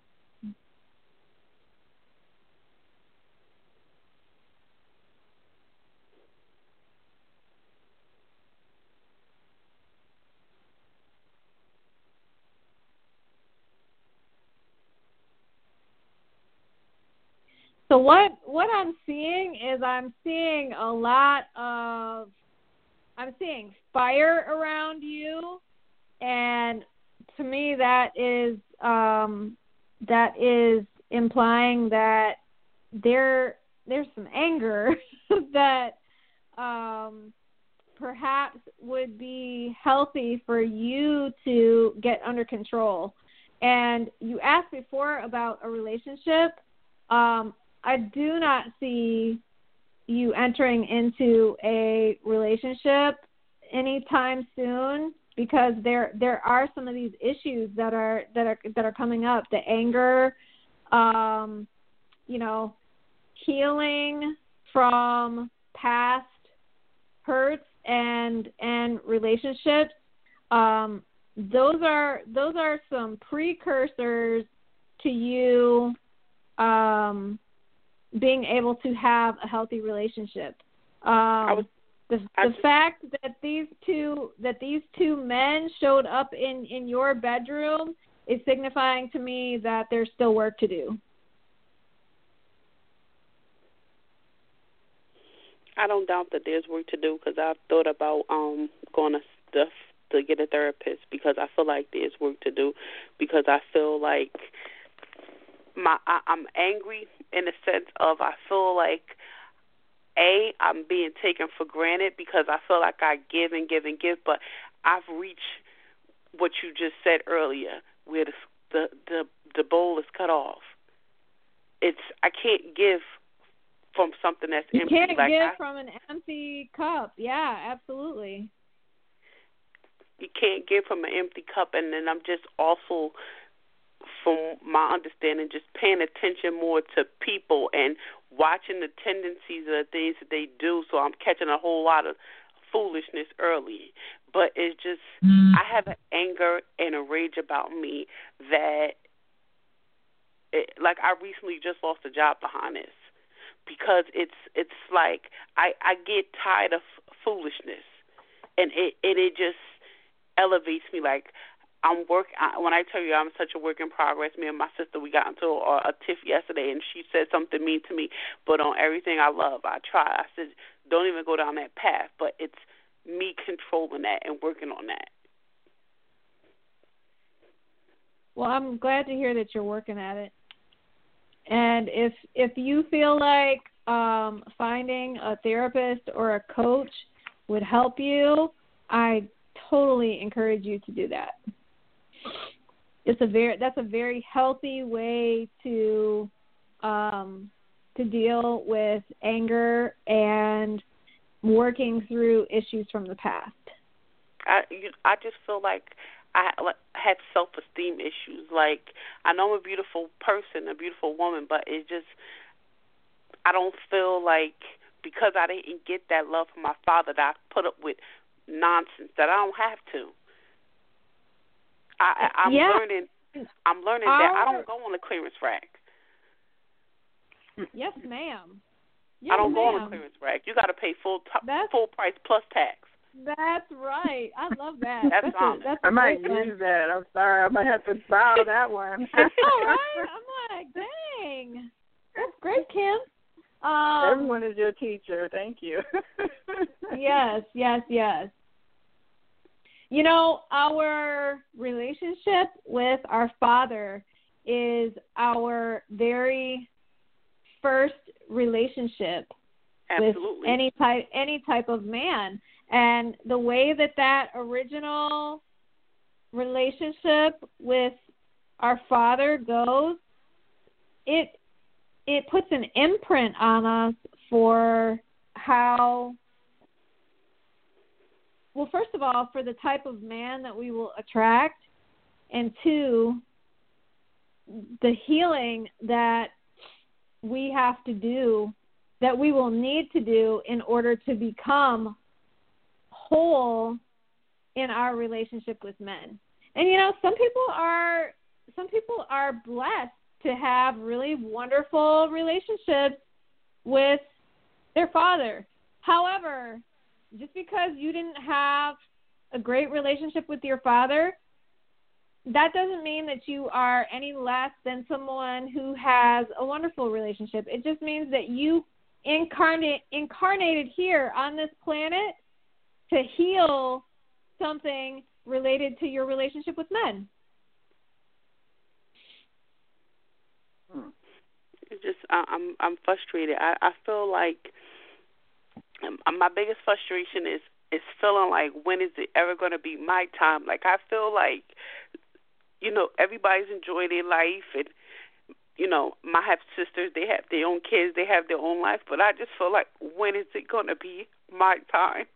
So what what I'm seeing is I'm seeing a lot of I'm seeing fire around you and to me that is um that is implying that there there's some anger that um perhaps would be healthy for you to get under control. And you asked before about a relationship. Um, I do not see you entering into a relationship anytime soon because there there are some of these issues that are that are that are coming up. The anger um you know healing from past hurts and and relationships. Um those are those are some precursors to you um being able to have a healthy relationship. Um, was, the the just, fact that these two that these two men showed up in in your bedroom is signifying to me that there's still work to do. I don't doubt that there's work to do because I've thought about um going to stuff to get a therapist because I feel like there's work to do because I feel like my I, I'm angry in the sense of I feel like a I'm being taken for granted because I feel like I give and give and give, but I've reached what you just said earlier, where the the the, the bowl is cut off. It's I can't give from something that's you empty. You can't like give I, from an empty cup. Yeah, absolutely. You can't give from an empty cup, and then I'm just also from my understanding, just paying attention more to people and watching the tendencies of the things that they do. So I'm catching a whole lot of foolishness early. But it's just, mm. I have an anger and a rage about me that, it, like, I recently just lost a job behind this because it's it's like I I get tired of foolishness, and it and it just elevates me. Like I'm work. When I tell you I'm such a work in progress, me and my sister we got into a, a tiff yesterday, and she said something mean to me. But on everything I love, I try. I said, don't even go down that path. But it's me controlling that and working on that. Well, I'm glad to hear that you're working at it. And if if you feel like um, finding a therapist or a coach would help you, I totally encourage you to do that it's a very that's a very healthy way to um, to deal with anger and working through issues from the past. I you, I just feel like I have self esteem issues. Like I know I'm a beautiful person, a beautiful woman, but it just I don't feel like because I didn't get that love from my father that I put up with nonsense that I don't have to. I, I'm yeah. learning. I'm learning Our, that I don't go on the clearance rack. Yes, ma'am. Yes, I don't ma'am. go on the clearance rack. You got to pay full t- full price plus tax. That's right. I love that. that's that's, a, that's I might use that. I'm sorry. I might have to borrow that one. All right. I'm like, dang. That's great, Kim. Um, Everyone is your teacher. Thank you. yes, yes, yes. You know, our relationship with our Father is our very first relationship Absolutely. with any type any type of man. And the way that that original relationship with our father goes, it it puts an imprint on us for how well first of all for the type of man that we will attract and two the healing that we have to do that we will need to do in order to become whole in our relationship with men. And you know, some people are some people are blessed to have really wonderful relationships with their father. However, just because you didn't have a great relationship with your father, that doesn't mean that you are any less than someone who has a wonderful relationship. It just means that you incarnate incarnated here on this planet to heal something related to your relationship with men. Hmm. It's just I, I'm I'm frustrated. I I feel like my biggest frustration is is feeling like when is it ever going to be my time? Like I feel like you know everybody's enjoying their life and you know my have sisters they have their own kids they have their own life but i just feel like when is it going to be my time?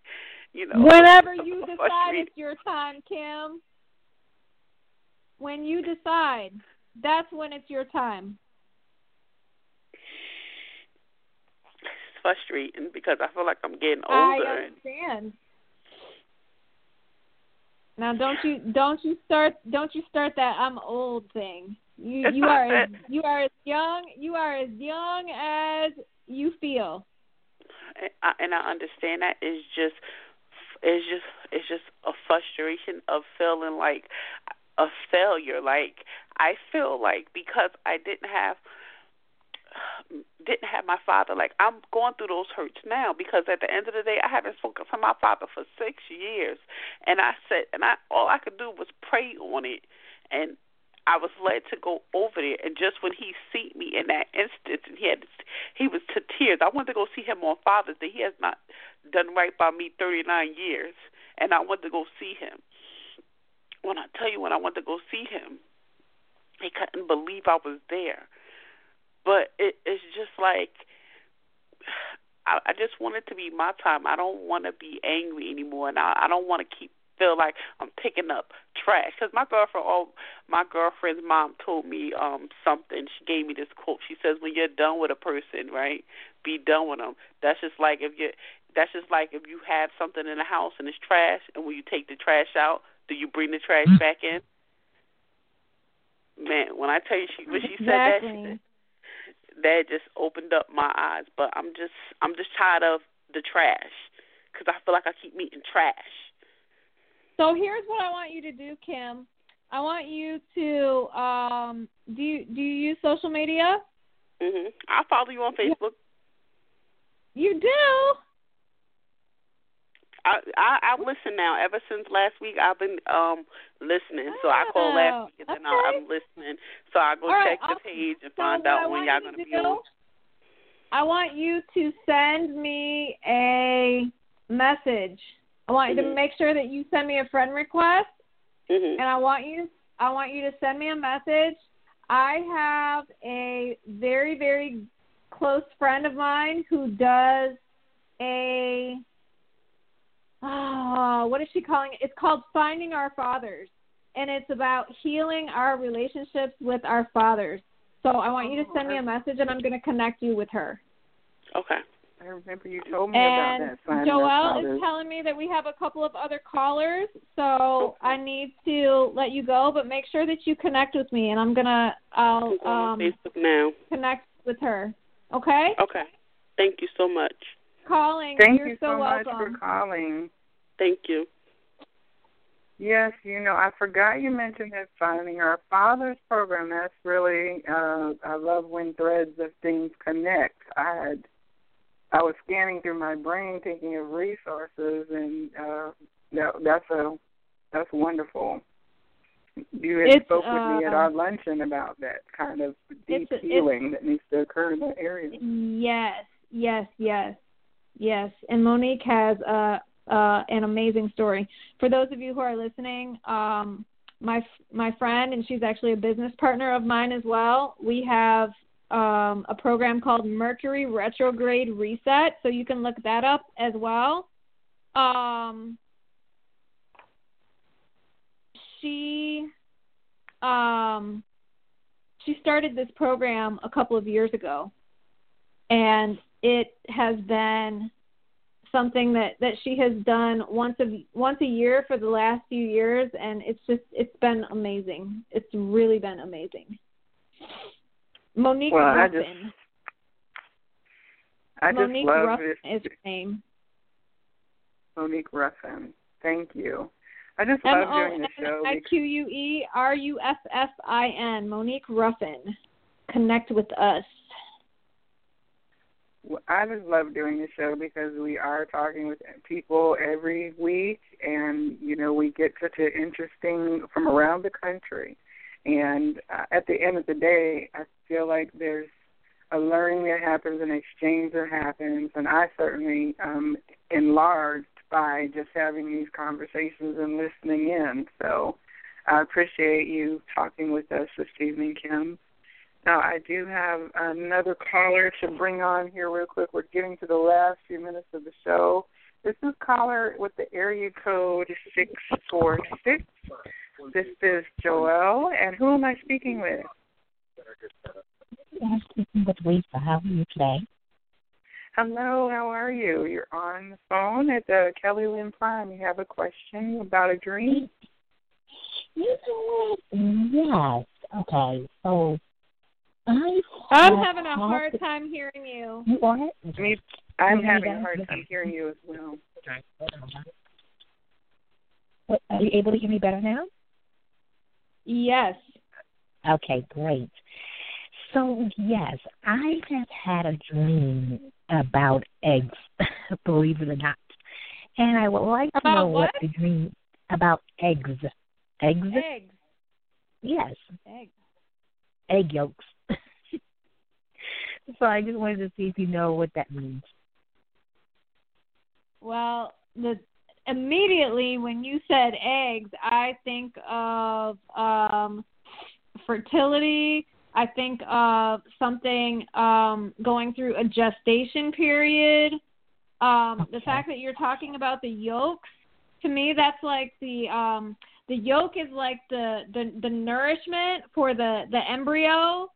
You know? Whenever you decide it's your time kim when you decide that's when it's your time it's frustrating because i feel like i'm getting older i understand now don't you don't you start don't you start that I'm old thing. You you are as, you are as young you are as young as you feel. And I, and I understand that it's just it's just it's just a frustration of feeling like a failure. Like I feel like because I didn't have didn't have my father. Like I'm going through those hurts now because at the end of the day, I haven't spoken to my father for six years, and I said, and I all I could do was pray on it, and I was led to go over there. And just when he see me in that instant, and he had he was to tears. I wanted to go see him on Father's Day. He has not done right by me 39 years, and I wanted to go see him. When I tell you, when I went to go see him, he couldn't believe I was there but it, it's just like I, I just want it to be my time. I don't want to be angry anymore, and I, I don't want to keep feel like I'm picking up trash. Because my girlfriend, oh, my girlfriend's mom told me um something. She gave me this quote. She says, "When you're done with a person, right, be done with them." That's just like if you. That's just like if you have something in the house and it's trash, and when you take the trash out, do you bring the trash back in? Man, when I tell you she when she exactly. said that, she said, that just opened up my eyes. But I'm just I'm just tired of the trash because I feel like I keep meeting trash. So here's what I want you to do, Kim. I want you to um do you do you use social media? Mhm. I follow you on Facebook. You do? I, I I listen now. Ever since last week, I've been um listening. So I call last week, and okay. I'm listening. So I go All right, check the page and so find out when y'all gonna to be do, on. I want you to send me a message. I want mm-hmm. you to make sure that you send me a friend request, mm-hmm. and I want you I want you to send me a message. I have a very very close friend of mine who does a oh, what is she calling it? It's called Finding Our Fathers, and it's about healing our relationships with our fathers. So I want you to send me a message, and I'm going to connect you with her. Okay. I remember you told me and about that. Finding Joelle is telling me that we have a couple of other callers, so I need to let you go. But make sure that you connect with me, and I'm gonna I'll um, Facebook now. connect with her. Okay. Okay. Thank you so much. Calling. Thank You're you so, so much welcome. for calling. Thank you. Yes, you know, I forgot you mentioned that finding our father's program. That's really uh I love when threads of things connect. I had I was scanning through my brain thinking of resources and uh that that's a that's wonderful. You had It's, spoke with me at uh, our luncheon about that kind of deep it's- healing that needs to occur in that area. Yes, yes, yes. Yes, and Monique has uh, uh, an amazing story. For those of you who are listening, um, my my friend, and she's actually a business partner of mine as well. We have um, a program called Mercury Retrograde Reset, so you can look that up as well. Um, she um, she started this program a couple of years ago, and it has been something that that she has done once a once a year for the last few years and it's just it's been amazing it's really been amazing monique well, ruffin I just, I just monique love ruffin this. is her name monique ruffin thank you I just love doing the show. M-O-N-I-Q-U-E-R-U-F-F-I-N. Monique Ruffin. Connect with us. I just love doing the show because we are talking with people every week, and you know we get such an interesting from around the country. And uh, at the end of the day, I feel like there's a learning that happens, an exchange that happens, and I certainly um enlarged by just having these conversations and listening in. So I appreciate you talking with us this evening, Kim. Now, I do have another caller to bring on here real quick. We're getting to the last few minutes of the show. This is caller with the area code 646. This is Joelle, and who am I speaking with? I'm speaking with Lisa. How are you today? Hello, how are you? You're on the phone at the Kelly Lynn Prime. You have a question about a dream? Yes. Okay. So I I'm having a hard time hearing you. You are? Me, I'm having a hard time hearing you as well. What, are you able to hear me better now? Yes. Okay, great. So yes, I have had a dream about eggs, believe it or not. And I would like to about know what? what the dream about eggs. Eggs? Eggs. Yes. Eggs. Egg yolks. So I just wanted to see if you know what that means. Well, the immediately when you said eggs, I think of um fertility. I think of something um going through a gestation period. Um the fact that you're talking about the yolks, to me that's like the um the yolk is like the the, the nourishment for the the embryo.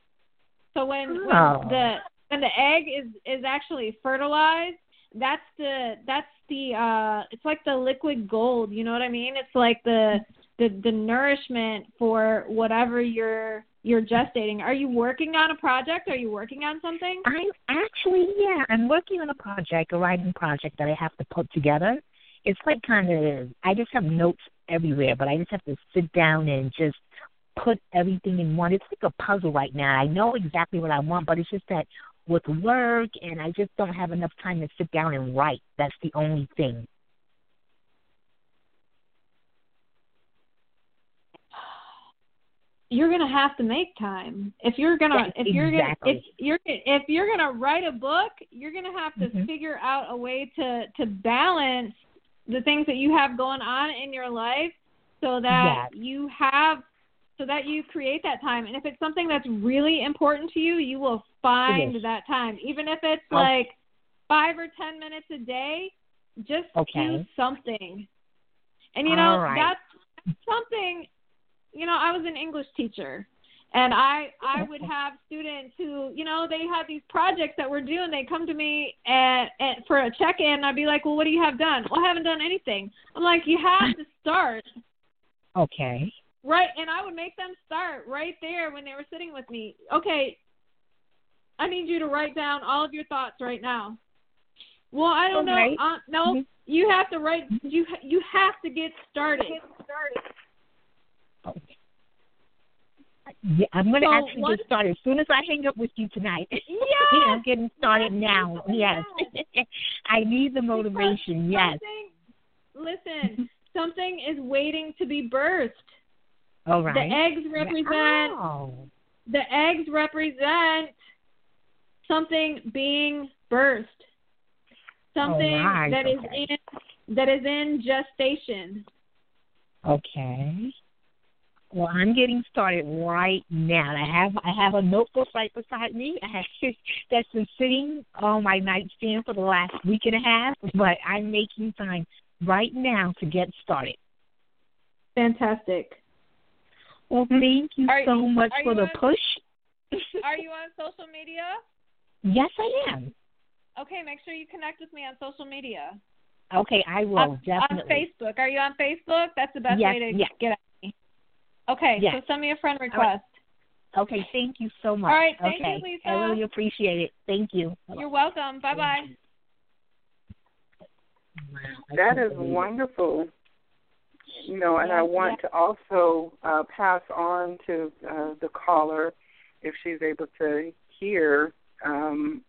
So when, Oh. when the when the egg is is actually fertilized, that's the that's the uh it's like the liquid gold, you know what I mean? It's like the the the nourishment for whatever you're you're gestating. Are you working on a project? Are you working on something? I'm actually, yeah, I'm working on a project, a writing project that I have to put together. It's like kind of, I just have notes everywhere, but I just have to sit down and just put everything in one. It's like a puzzle right now. I know exactly what I want, but it's just that with work and I just don't have enough time to sit down and write. That's the only thing. You're gonna have to make time if you're gonna Yes, if you're gonna if you're if you're gonna write a book, you're gonna have to Mhm. figure out a way to to balance the things that you have going on in your life so that Yes. you have so that you create that time and if it's something that's really important to you you will find is. that time even if it's Oh. like five or ten minutes a day just Okay. do something and you know right. that's something you know i was an english teacher and i i would have students who you know they had these projects that we're doing they come to me at, at for a check in and i'd be like well what do you have done well i haven't done anything i'm like you have to start Okay. Right, and I would make them start right there when they were sitting with me. Okay, I need you to write down all of your thoughts right now. Well, I don't Okay. know. Uh, no, Mhm. you have to write. You you have to get started. Get started. Okay. Yeah, I'm going to So actually what- get started as soon as I hang up with you tonight. Yes. I'm getting started now. Yes. I need the motivation. Yes. Listen, something is waiting to be birthed. All right. The eggs represent Oh. the eggs represent something being birthed. something right, that is okay. in that is in gestation. Okay. Well, I'm getting started right now. I have I have a notebook right beside me. I have that's been sitting on my nightstand for the last week and a half, but I'm making time right now to get started. Fantastic. Well, hmm? thank you Are- so much are for you the on- push. Are you on social media? yes, I am. Okay, make sure you connect with me on social media. Okay, I will on, definitely. on Facebook. Are you on Facebook? That's the best Yes, way to yes. get at me. Okay, Yes. so send me a friend right. request. Okay, thank you so much. All right, thank you. Lisa. I really appreciate it. Thank you. You're welcome. Bye bye. Wow, I That can't is believe it. wonderful. You know, and I want to also uh, pass on to uh, the caller, if she's able to hear, um,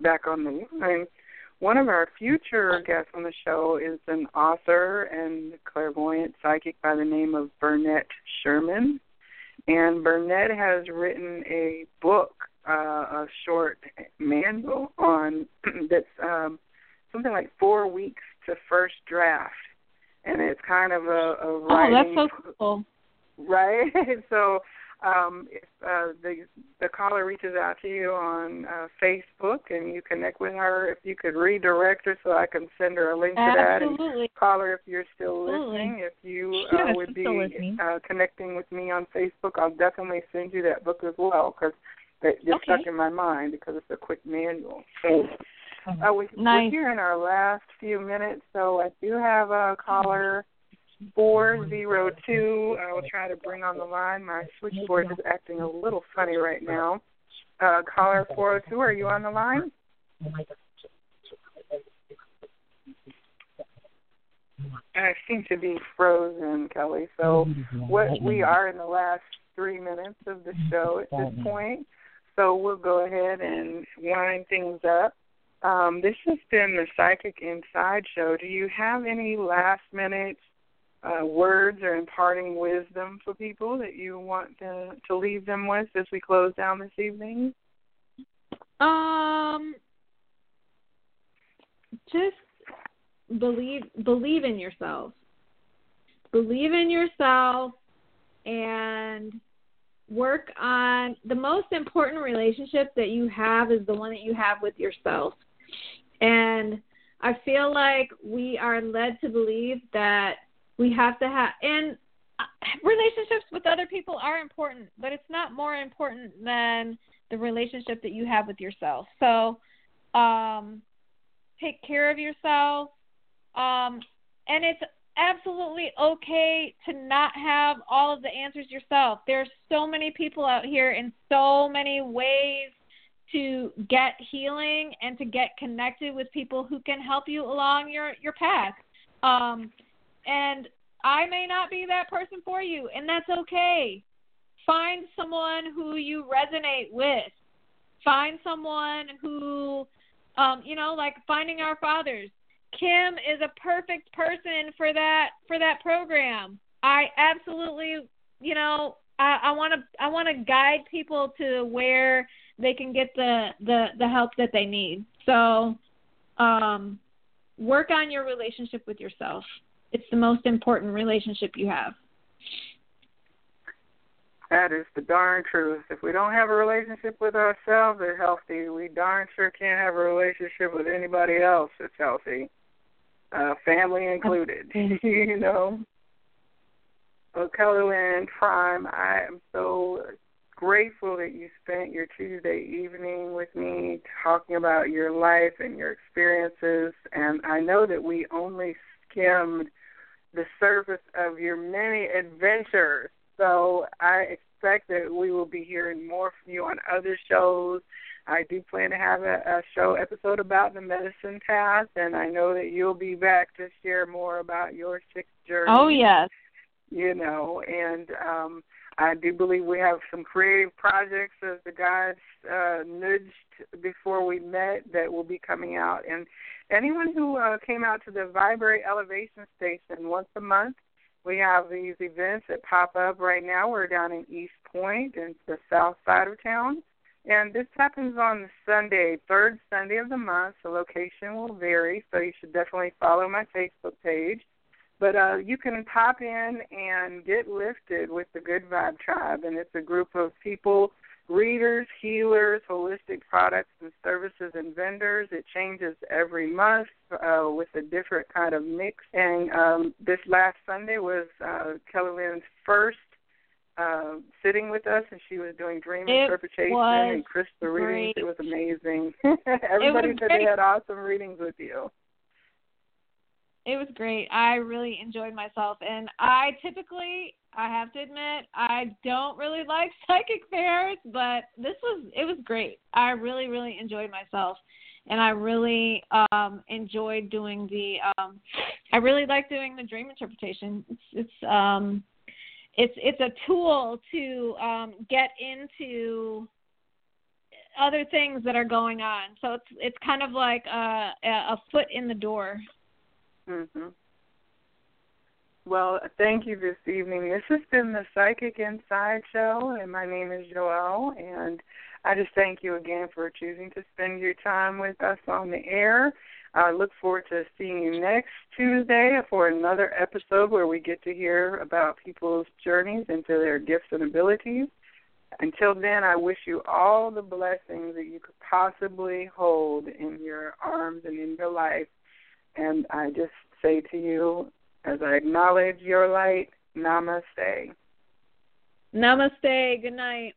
back on the line. One of our future guests on the show is an author and clairvoyant psychic by the name of Burnett Sherman. And Burnett has written a book, uh, a short manual on that's um, something like four weeks to first draft, and it's kind of a, a Oh, that's so cool. right? so, um, if uh, the the caller reaches out to you on uh, Facebook and you connect with her, if you could redirect her so I can send her a link to that. And Absolutely. caller, if you're still Absolutely. listening, if you uh, would be uh, connecting with me on Facebook, I'll definitely send you that book as well because it just Okay. stuck in my mind because it's a quick manual. So uh, we, Nice. we're here in our last few minutes, so I do have a caller. Four zero two. I will try to bring on the line. My switchboard is acting a little funny right now. Uh, caller four zero two. Are you on the line? I seem to be frozen, Kelly. So what we are in the last three minutes of the show at this point. So we'll go ahead and wind things up. Um, this has been the Psychic Inside Show. Do you have any last minute uh, words or imparting wisdom for people that you want to, to leave them with as we close down this evening? Um, just believe believe in yourself. Believe in yourself and work on the most important relationship that you have is the one that you have with yourself. And I feel like we are led to believe that we have to have and uh, relationships with other people are important, but it's not more important than the relationship that you have with yourself. So, um, take care of yourself. Um, and it's absolutely okay to not have all of the answers yourself. There's so many people out here in so many ways to get healing and to get connected with people who can help you along your your path. Um, and I may not be that person for you, and that's okay. Find someone who you resonate with. Find someone who, um, you know, like finding our fathers. Kim is a perfect person for that for that program. I absolutely, you know, I want to I want to guide people to where they can get the the the help that they need. So, um, work on your relationship with yourself. It's the most important relationship you have. That is the darn truth. If we don't have a relationship with ourselves that's healthy, we darn sure can't have a relationship with anybody else that's healthy, uh, family included. you know. Well, Kelly Lynn Prime, I am so grateful that you spent your Tuesday evening with me talking about your life and your experiences. And I know that we only skimmed the surface of your many adventures. So I expect that we will be hearing more from you on other shows. I do plan to have a, a show episode about the medicine path, and I know that you'll be back to share more about your sixth journey. Oh yes. You know, and um I do believe we have some creative projects as the guys uh, nudged before we met that will be coming out. And anyone who uh, came out to the Vibrate Elevation Station once a month, we have these events that pop up right now. We're down in East Point, in the south side of town. And this happens on the Sunday, third Sunday of the month. The location will vary, so you should definitely follow my Facebook page. But uh, you can pop in and get lifted with the Good Vibe Tribe, and it's a group of people, readers, healers, holistic products and services, and vendors. It changes every month uh, with a different kind of mix. And um, this last Sunday was uh, Kelly Lynn's first uh, sitting with us, and she was doing dream it interpretation and crystal readings. It was amazing. Everybody was said great. they had awesome readings with you. It was great. I really enjoyed myself, and I typically, I have to admit, I don't really like psychic fairs, but this was it was great. I really, really enjoyed myself, and I really um enjoyed doing the. um I really like doing the dream interpretation. It's it's um it's it's a tool to um get into other things that are going on. So it's it's kind of like a a foot in the door. Mhm. Well, thank you this evening. This has been the Psychic Inside Show, and my name is Joelle. And I just thank you again for choosing to spend your time with us on the air. I look forward to seeing you next Tuesday for another episode where we get to hear about people's journeys into their gifts and abilities. Until then, I wish you all the blessings that you could possibly hold in your arms and in your life. And I just say to you, as I acknowledge your light, namaste. Namaste. Good night.